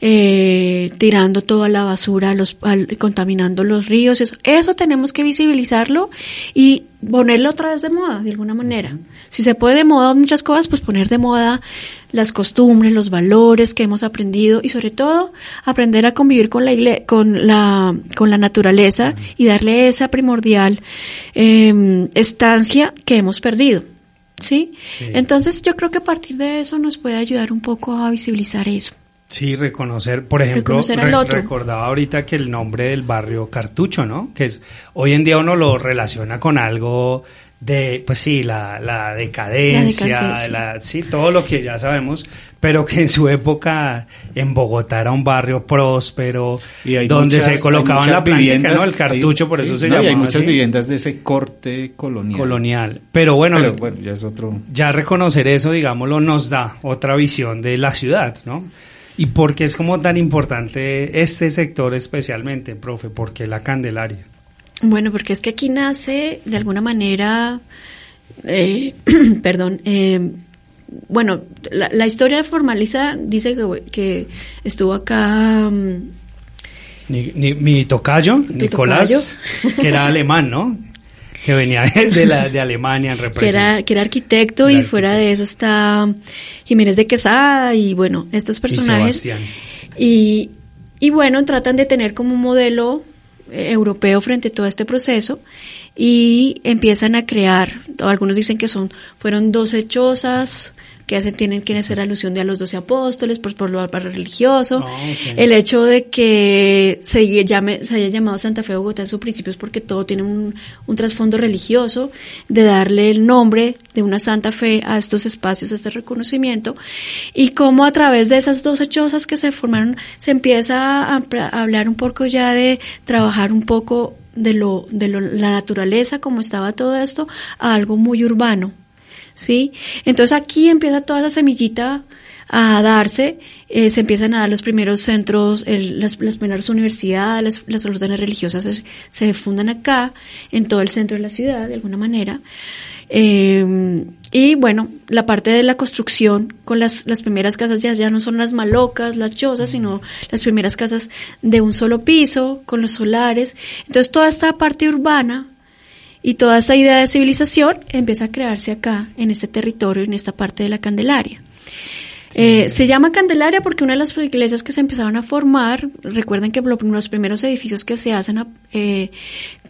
eh, tirando toda la basura, los, al- contaminando los ríos, eso, eso tenemos que visibilizarlo y ponerlo otra vez de moda, de alguna manera. Si se puede de moda muchas cosas, pues poner de moda las costumbres, los valores que hemos aprendido y sobre todo aprender a convivir con la igle- con la con la naturaleza y darle esa primordial eh, estancia que hemos perdido. ¿Sí? Entonces yo creo que a partir de eso nos puede ayudar un poco a visibilizar eso. Sí, reconocer, por ejemplo, Reconocer al re- otro. recordaba ahorita que el nombre del barrio Cartucho, ¿no? Que es, hoy en día uno lo relaciona con algo de, pues sí, la, la decadencia, La decadencia, la- sí, todo lo que ya sabemos, pero que en su época en Bogotá era un barrio próspero, Y donde muchas- se colocaban hay la muchas plantica, viviendas- ¿no? El cartucho, por hay- eso sí, se no, y llamaba hay muchas así, viviendas de ese corte colonial. colonial. Pero bueno, Pero bueno, ya es otro... ya reconocer eso, digámoslo, nos da otra visión de la ciudad, ¿no? Y por qué es como tan importante este sector especialmente, profe, porque la Candelaria. Bueno, porque es que aquí nace de alguna manera, eh, perdón, eh, bueno, la, la historia formaliza dice que, que estuvo acá ni- mi tocayo, Nicolás, que era alemán, ¿no? Que venía de, de la, de Alemania en que era, que era arquitecto y fuera de eso está Jiménez de Quesada y bueno, estos personajes. Y, y bueno, tratan de tener como un modelo eh, europeo frente a todo este proceso y empiezan a crear, algunos dicen que son, fueron 12 chozas que hacen, tienen que hacer alusión de a los doce apóstoles, pues por lo barrio religioso. El hecho de que se, llame, se haya llamado Santa Fe Bogotá en su principio es porque todo tiene un, un trasfondo religioso, de darle el nombre de una Santa Fe a estos espacios, a este reconocimiento, y cómo a través de esas dos hechosas que se formaron se empieza a, a hablar un poco ya de trabajar un poco de lo de lo, la naturaleza, como estaba todo esto, a algo muy urbano. ¿Sí? Entonces aquí empieza toda esa semillita a darse, eh, se empiezan a dar los primeros centros, el, las, las, primeras universidades, las, las órdenes religiosas se, fundan acá, en todo el centro de la ciudad, de alguna manera. Eh, y bueno, la parte de la construcción con las, las primeras casas ya, ya no son las malocas, las chozas, sino las primeras casas de un solo piso, con los solares. Entonces toda esta parte urbana y toda esa idea de civilización empieza a crearse acá, en este territorio, en esta parte de la Candelaria. Eh, se llama Candelaria porque una de las iglesias que se empezaron a formar, recuerden que los primeros edificios que se hacen a, eh,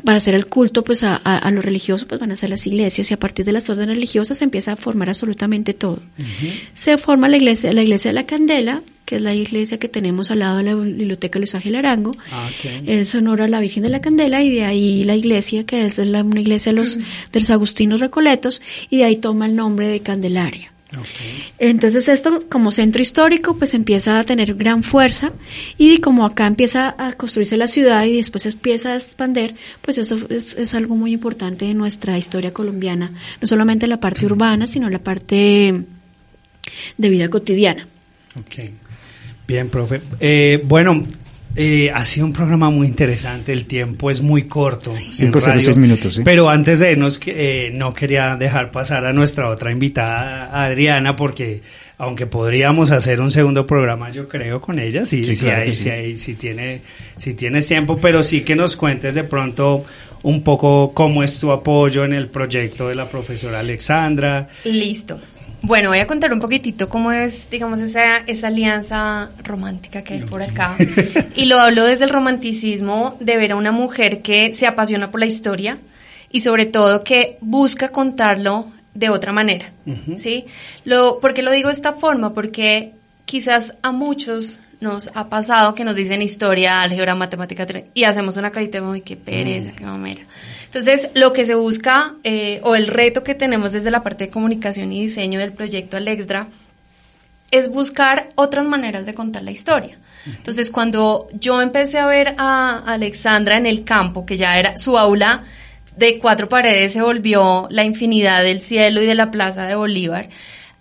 para hacer el culto pues a, a, a, lo religioso pues van a ser las iglesias y a partir de las órdenes religiosas se empieza a formar absolutamente todo. Uh -huh. Se forma la iglesia, la iglesia de la Candela, que es la iglesia que tenemos al lado de la biblioteca Luis Ángel Arango, ah, okay. es honor a la Virgen de la Candela y de ahí la iglesia que es la, una iglesia de los, de los agustinos recoletos y de ahí toma el nombre de Candelaria. Okay. Entonces esto como centro histórico pues empieza a tener gran fuerza y como acá empieza a construirse la ciudad y después empieza a expander, pues esto es, es algo muy importante de nuestra historia colombiana, no solamente la parte urbana, sino la parte de vida cotidiana. Okay. Bien, profe. Eh, bueno, eh, ha sido un programa muy interesante, el tiempo es muy corto. 5 o 6 minutos, ¿sí? Pero antes de irnos, eh, no quería dejar pasar a nuestra otra invitada, Adriana, porque aunque podríamos hacer un segundo programa, yo creo, con ella, si, sí, si, claro hay, sí. si, hay, si, tiene, si tienes tiempo, pero sí que nos cuentes de pronto un poco cómo es tu apoyo en el proyecto de la profesora Alexandra. Listo. Bueno, voy a contar un poquitito cómo es, digamos, esa, esa alianza romántica que hay por acá. Y lo hablo desde el romanticismo de ver a una mujer que se apasiona por la historia y sobre todo que busca contarlo de otra manera, ¿sí? Lo, ¿Por qué lo digo de esta forma? Porque quizás a muchos nos ha pasado que nos dicen historia, álgebra, matemática, y hacemos una carita de, qué pereza, qué mamera. Entonces, lo que se busca, eh, o el reto que tenemos desde la parte de comunicación y diseño del proyecto Alexdra, es buscar otras maneras de contar la historia. Entonces, cuando yo empecé a ver a Alexandra en el campo, que ya era su aula de cuatro paredes, se volvió la infinidad del cielo y de la plaza de Bolívar,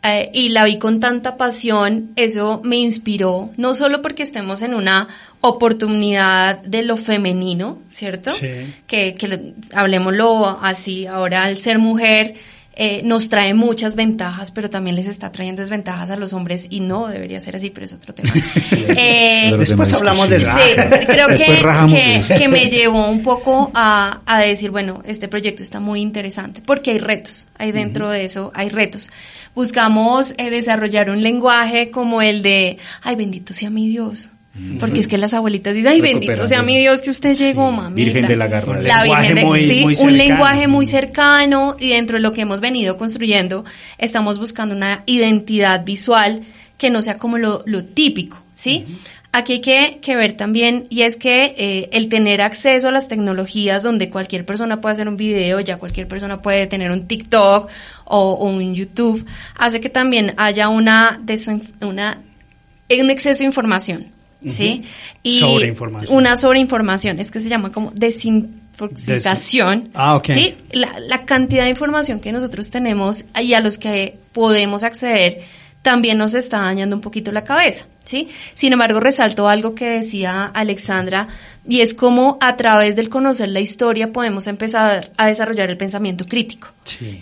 eh, y la vi con tanta pasión, eso me inspiró, no solo porque estemos en una oportunidad de lo femenino, ¿cierto? Sí. Que, que hablemoslo así, ahora al ser mujer eh, nos trae muchas ventajas, pero también les está trayendo desventajas a los hombres y no debería ser así, pero es otro tema. eh, después hablamos de eso. Sí, creo que, que, me llevó un poco a, a, decir, bueno, este proyecto está muy interesante porque hay retos, hay dentro de eso, hay retos. Buscamos eh, desarrollar un lenguaje como el de, ay, bendito sea mi Dios. Porque es que las abuelitas dicen, ay, bendito sea mi Dios que usted llegó, mami. Virgen de la Garra. La Virgen de, sí, un lenguaje muy cercano y dentro de lo que hemos venido construyendo, estamos buscando una identidad visual que no sea como lo, lo típico, ¿sí? Aquí hay que, que, ver también, y es que eh, el tener acceso a las tecnologías donde cualquier persona puede hacer un video, ya cualquier persona puede tener un TikTok o, un YouTube, hace que también haya una, una un exceso de información. ¿sí? Y Una sobreinformación, es que se llama como desintoxicación. ah, ¿sí? La, la cantidad de información que nosotros tenemos y a los que podemos acceder también nos está dañando un poquito la cabeza, ¿sí? Sin embargo, resalto algo que decía Alexandra y es como a través del conocer la historia podemos empezar a desarrollar el pensamiento crítico,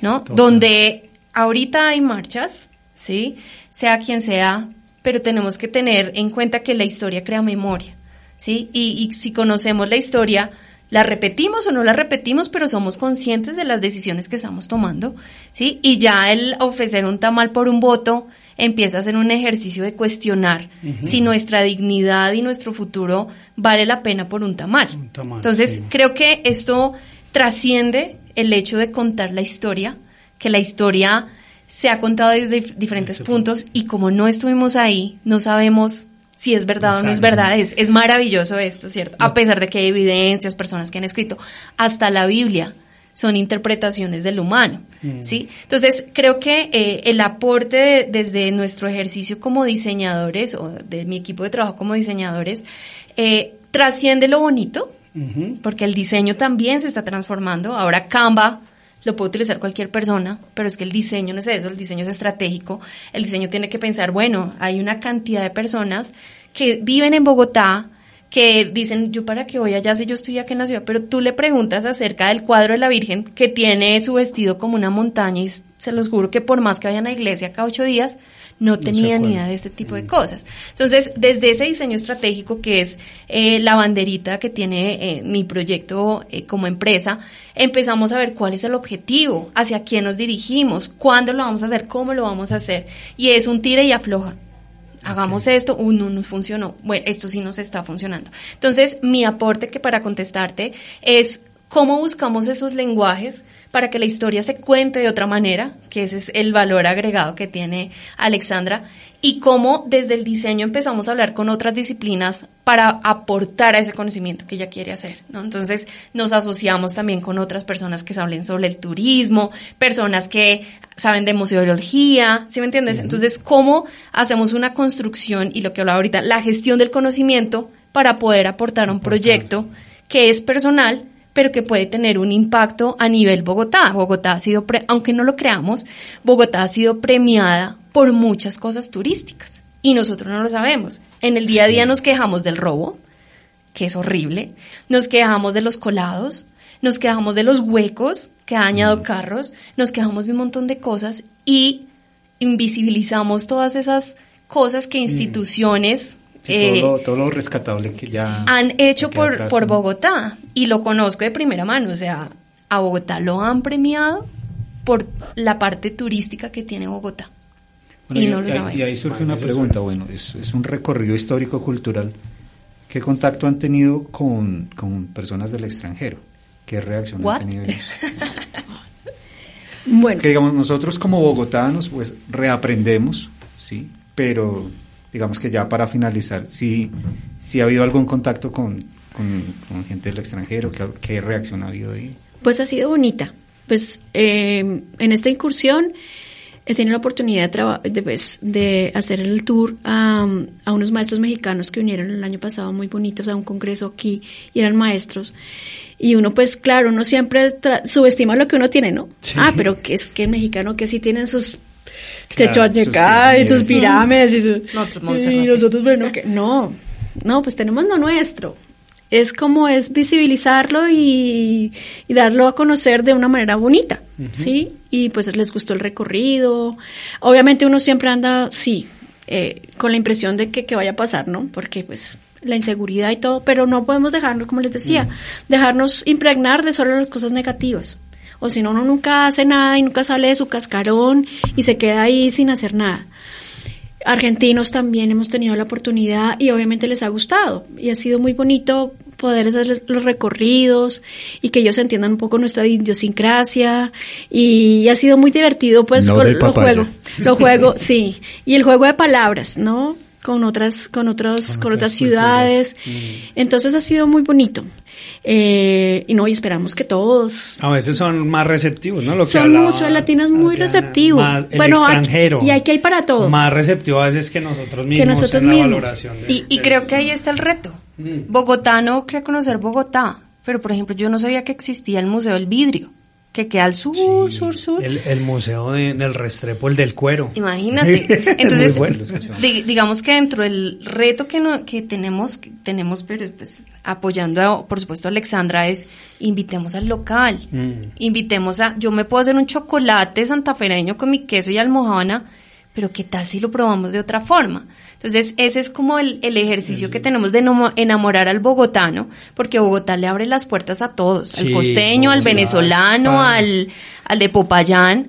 ¿no? Donde ahorita hay marchas, ¿sí? Sea quien sea, pero tenemos que tener en cuenta que la historia crea memoria, ¿sí? Y, si conocemos la historia, la repetimos o no la repetimos, pero somos conscientes de las decisiones que estamos tomando, ¿sí? Y ya el ofrecer un tamal por un voto empieza a ser un ejercicio de cuestionar si nuestra dignidad y nuestro futuro vale la pena por un tamal. Entonces, creo que esto trasciende el hecho de contar la historia, que la historia se ha contado desde diferentes puntos y como no estuvimos ahí, no sabemos si es verdad o no es verdad. Es, es maravilloso esto, ¿cierto? A pesar de que hay evidencias, personas que han escrito, hasta la Biblia son interpretaciones del humano, mm. ¿sí? Entonces, creo que eh, el aporte desde nuestro ejercicio como diseñadores, o de mi equipo de trabajo como diseñadores, eh, trasciende lo bonito, porque el diseño también se está transformando. Ahora Canva lo puede utilizar cualquier persona, pero es que el diseño no es eso, el diseño es estratégico, el diseño tiene que pensar, bueno, hay una cantidad de personas que viven en Bogotá, que dicen, yo para qué voy allá si yo estoy aquí en la ciudad, pero tú le preguntas acerca del cuadro de la Virgen que tiene su vestido como una montaña y se los juro que por más que vayan a la iglesia cada ocho días, no tenía ni idea de este tipo de mm. cosas. Entonces, desde ese diseño estratégico que es eh, la banderita que tiene eh, mi proyecto eh, como empresa, empezamos a ver cuál es el objetivo, hacia quién nos dirigimos, cuándo lo vamos a hacer, cómo lo vamos a hacer. Y es un tire y afloja. Hagamos esto, uh, no nos funcionó. Bueno, esto sí nos está funcionando. Entonces, mi aporte que para contestarte es cómo buscamos esos lenguajes para que la historia se cuente de otra manera, que ese es el valor agregado que tiene Alexandra, y cómo desde el diseño empezamos a hablar con otras disciplinas para aportar a ese conocimiento que ella quiere hacer. ¿no? Entonces nos asociamos también con otras personas que saben sobre el turismo, personas que saben de museología, ¿sí me entiendes? Entonces, ¿cómo hacemos una construcción y lo que hablaba ahorita, la gestión del conocimiento para poder aportar a un proyecto que es personal, pero que puede tener un impacto a nivel Bogotá. Bogotá ha sido, aunque no lo creamos, Bogotá ha sido premiada por muchas cosas turísticas y nosotros no lo sabemos. En el día a día nos quejamos del robo, que es horrible, nos quejamos de los colados, nos quejamos de los huecos que ha dañado carros, nos quejamos de un montón de cosas y invisibilizamos todas esas cosas que instituciones eh, todo, lo, rescatable que ya han hecho por, por Bogotá y lo conozco de primera mano, o sea, a Bogotá lo han premiado por la parte turística que tiene Bogotá. y, no lo y ahí surge una pregunta, bueno, es, es un recorrido histórico-cultural. ¿Qué contacto han tenido con, con personas del extranjero? ¿Qué reacción What? han tenido ellos? Bueno. Que digamos, nosotros como bogotanos, pues reaprendemos, ¿sí? Pero digamos que ya para finalizar, si si ha habido algún contacto con, con, con gente del extranjero, ¿qué, qué reacción ha habido ahí? Pues ha sido bonita. Pues eh, en esta incursión he tenido la oportunidad de, de, pues, de hacer el tour a, a unos maestros mexicanos que vinieron el año pasado muy bonitos a un congreso aquí y eran maestros. Y uno, pues claro, uno siempre subestima lo que uno tiene, ¿no? Sí. Ah, pero que es que el mexicano que sí tienen sus Claro, Teotihuacán y sus pirámides y, su- Nosotros y Monserrate. nosotros, bueno, que no, no, pues tenemos lo nuestro. Es como es visibilizarlo y, y darlo a conocer de una manera bonita, ¿sí? Y pues les gustó el recorrido. Obviamente uno siempre anda, sí, eh, con la impresión de que, que vaya a pasar, ¿no? Porque pues la inseguridad y todo, pero no podemos dejarnos, como les decía, dejarnos impregnar de solo las cosas negativas. O si no, uno nunca hace nada y nunca sale de su cascarón y se queda ahí sin hacer nada. Argentinos también hemos tenido la oportunidad y obviamente les ha gustado y ha sido muy bonito poder hacerles los recorridos y que ellos entiendan un poco nuestra idiosincrasia y ha sido muy divertido pues No con del lo juego, lo juego, sí, y el juego de palabras, ¿no? Con otras, con otras, con, otras ciudades. Entonces ha sido muy bonito. Eh, y no, y esperamos que todos A veces son más receptivos, ¿no? Lo que son hablaba mucho, el latino es muy Adriana, receptivo. más el Bueno, extranjero. y aquí hay para todo. Más receptivo a veces que nosotros mismos nosotros en la mismos. valoración. de- Y, y de- creo que ahí está el reto. Mm. Bogotá no cree conocer Bogotá, pero por ejemplo yo no sabía que existía el Museo del Vidrio, que queda al sur, sur, sur. El, el museo de- del Restrepo, el del cuero. Imagínate. Es Entonces, muy bueno. di- digamos que dentro del reto que, no, que tenemos, que tenemos, pero pues apoyando, a, por supuesto, a Alexandra, es invitemos al local. Mm. Invitemos a, yo me puedo hacer un chocolate santafereño con mi queso y almohana, pero ¿qué tal si lo probamos de otra forma? Entonces, ese es como el, el ejercicio que tenemos de enamorar al bogotano, porque Bogotá le abre las puertas a todos, al costeño, al venezolano, España. al, al de Popayán.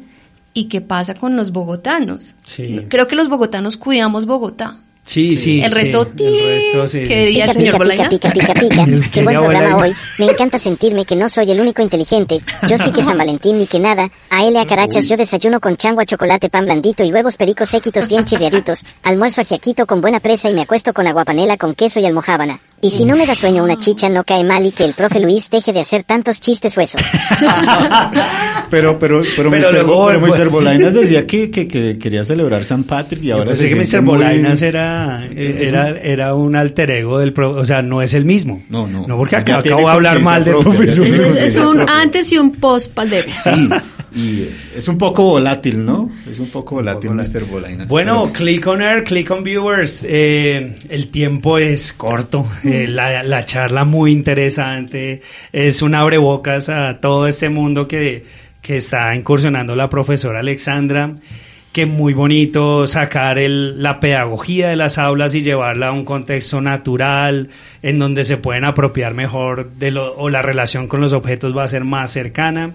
¿Y qué pasa con los bogotanos? Sí. Creo que los bogotanos cuidamos Bogotá. Sí, sí. El sí, resto, el ti, resto, sí. ¿qué diría el Pica, señor pica, pica, pica, pica, pica. El Qué buen programa hoy. Me encanta sentirme que no soy el único inteligente. Yo sí que San Valentín ni que nada. A L a carachas yo desayuno con changua, chocolate, pan blandito y huevos pericos séquitos bien chirriaditos. Almuerzo ajiaquito con buena presa y me acuesto con aguapanela con queso y almojábana. Y si no me da sueño una chicha no cae mal y que el profe Luis deje de hacer tantos chistes huesos. Pero, pero, pero, Pero Mr. Bo- pero pues, Mr. Bolainas decía que, que, que quería celebrar San Patrick y ahora se que Mr. muy- Bolainas era, eh, era, era un alter ego del pro, o sea, no es el mismo. No, no. No, porque acabo de hablar mal del profesor. Es, es un antes y un post pandemia. Sí, y es un poco volátil, ¿no? Es un poco volátil Mr. Bolainas. Bueno, Pero- click on air, click on viewers. Eh, el tiempo es corto, eh, la, la charla muy interesante, es un abrebocas a todo este mundo que, que está incursionando la profesora Alexandra. Que muy bonito sacar el, la pedagogía de las aulas y llevarla a un contexto natural, en donde se pueden apropiar mejor de lo, o la relación con los objetos va a ser más cercana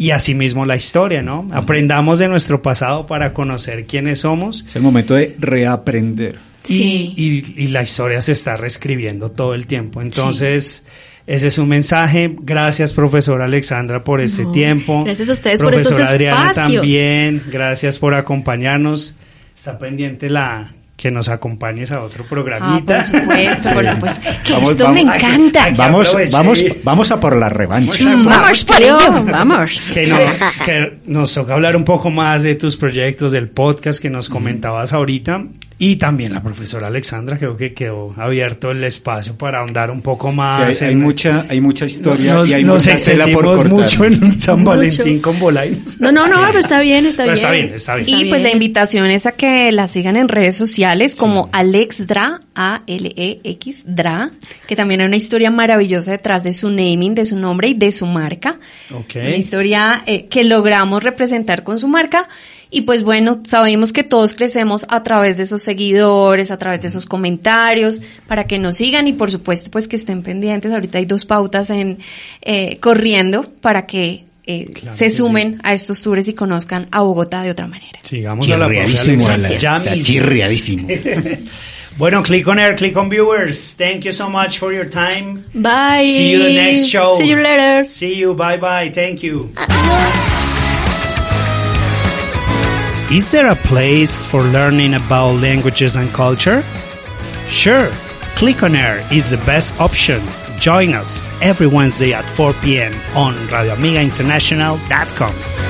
y asimismo la historia, ¿no? Aprendamos de nuestro pasado para conocer quiénes somos Es el momento de reaprender. Sí. y, y- y la historia se está reescribiendo todo el tiempo. Entonces, ese es un mensaje. Gracias, profesora Alexandra, por este No, tiempo. gracias a ustedes por estos Profesora Adriana espacios. también. Gracias por acompañarnos. Está pendiente la que nos acompañes a otro Ah, programita. por supuesto, por supuesto. Que Vamos, esto vamos. me encanta. Vamos, vamos, vamos a por la revancha. Mm, Vamos por ello, vamos. que, no- que nos toca hablar un poco más de tus proyectos, del podcast que nos comentabas ahorita. Y también la profesora Alexandra, creo que quedó abierto el espacio para ahondar un poco Sí, más. hay, hay en- mucha, hay mucha historia nos, y hay nos mucha tela por cortar. mucho en San Mucho. Valentín con Bolainas. No, no, no, pero está bien, está Pero bien. está bien, está bien. Y pues la invitación es a que la sigan en redes sociales como AlexDra, A-L-E-X, Dra, que también hay una historia maravillosa detrás de su naming, de su nombre y de su marca. Ok. Una historia eh, que logramos representar con su marca. Y pues bueno, sabemos que todos crecemos a través de esos seguidores, a través de esos comentarios, para que nos sigan y por supuesto pues que estén pendientes. Ahorita hay dos pautas en eh, corriendo para que eh, se que sumen a estos tours y conozcan a Bogotá de otra manera. Sigamos a la Ya mismo. chirriadísimo. Bueno, click on air, click on viewers. Thank you so much for your time. Bye. See you the next show. See you later. See you. Bye bye. Thank you. Is there a place for learning about languages and culture? Sure. Click on Air is the best option. Join us every Wednesday at 4 p.m. on RadioAmigaInternational.com.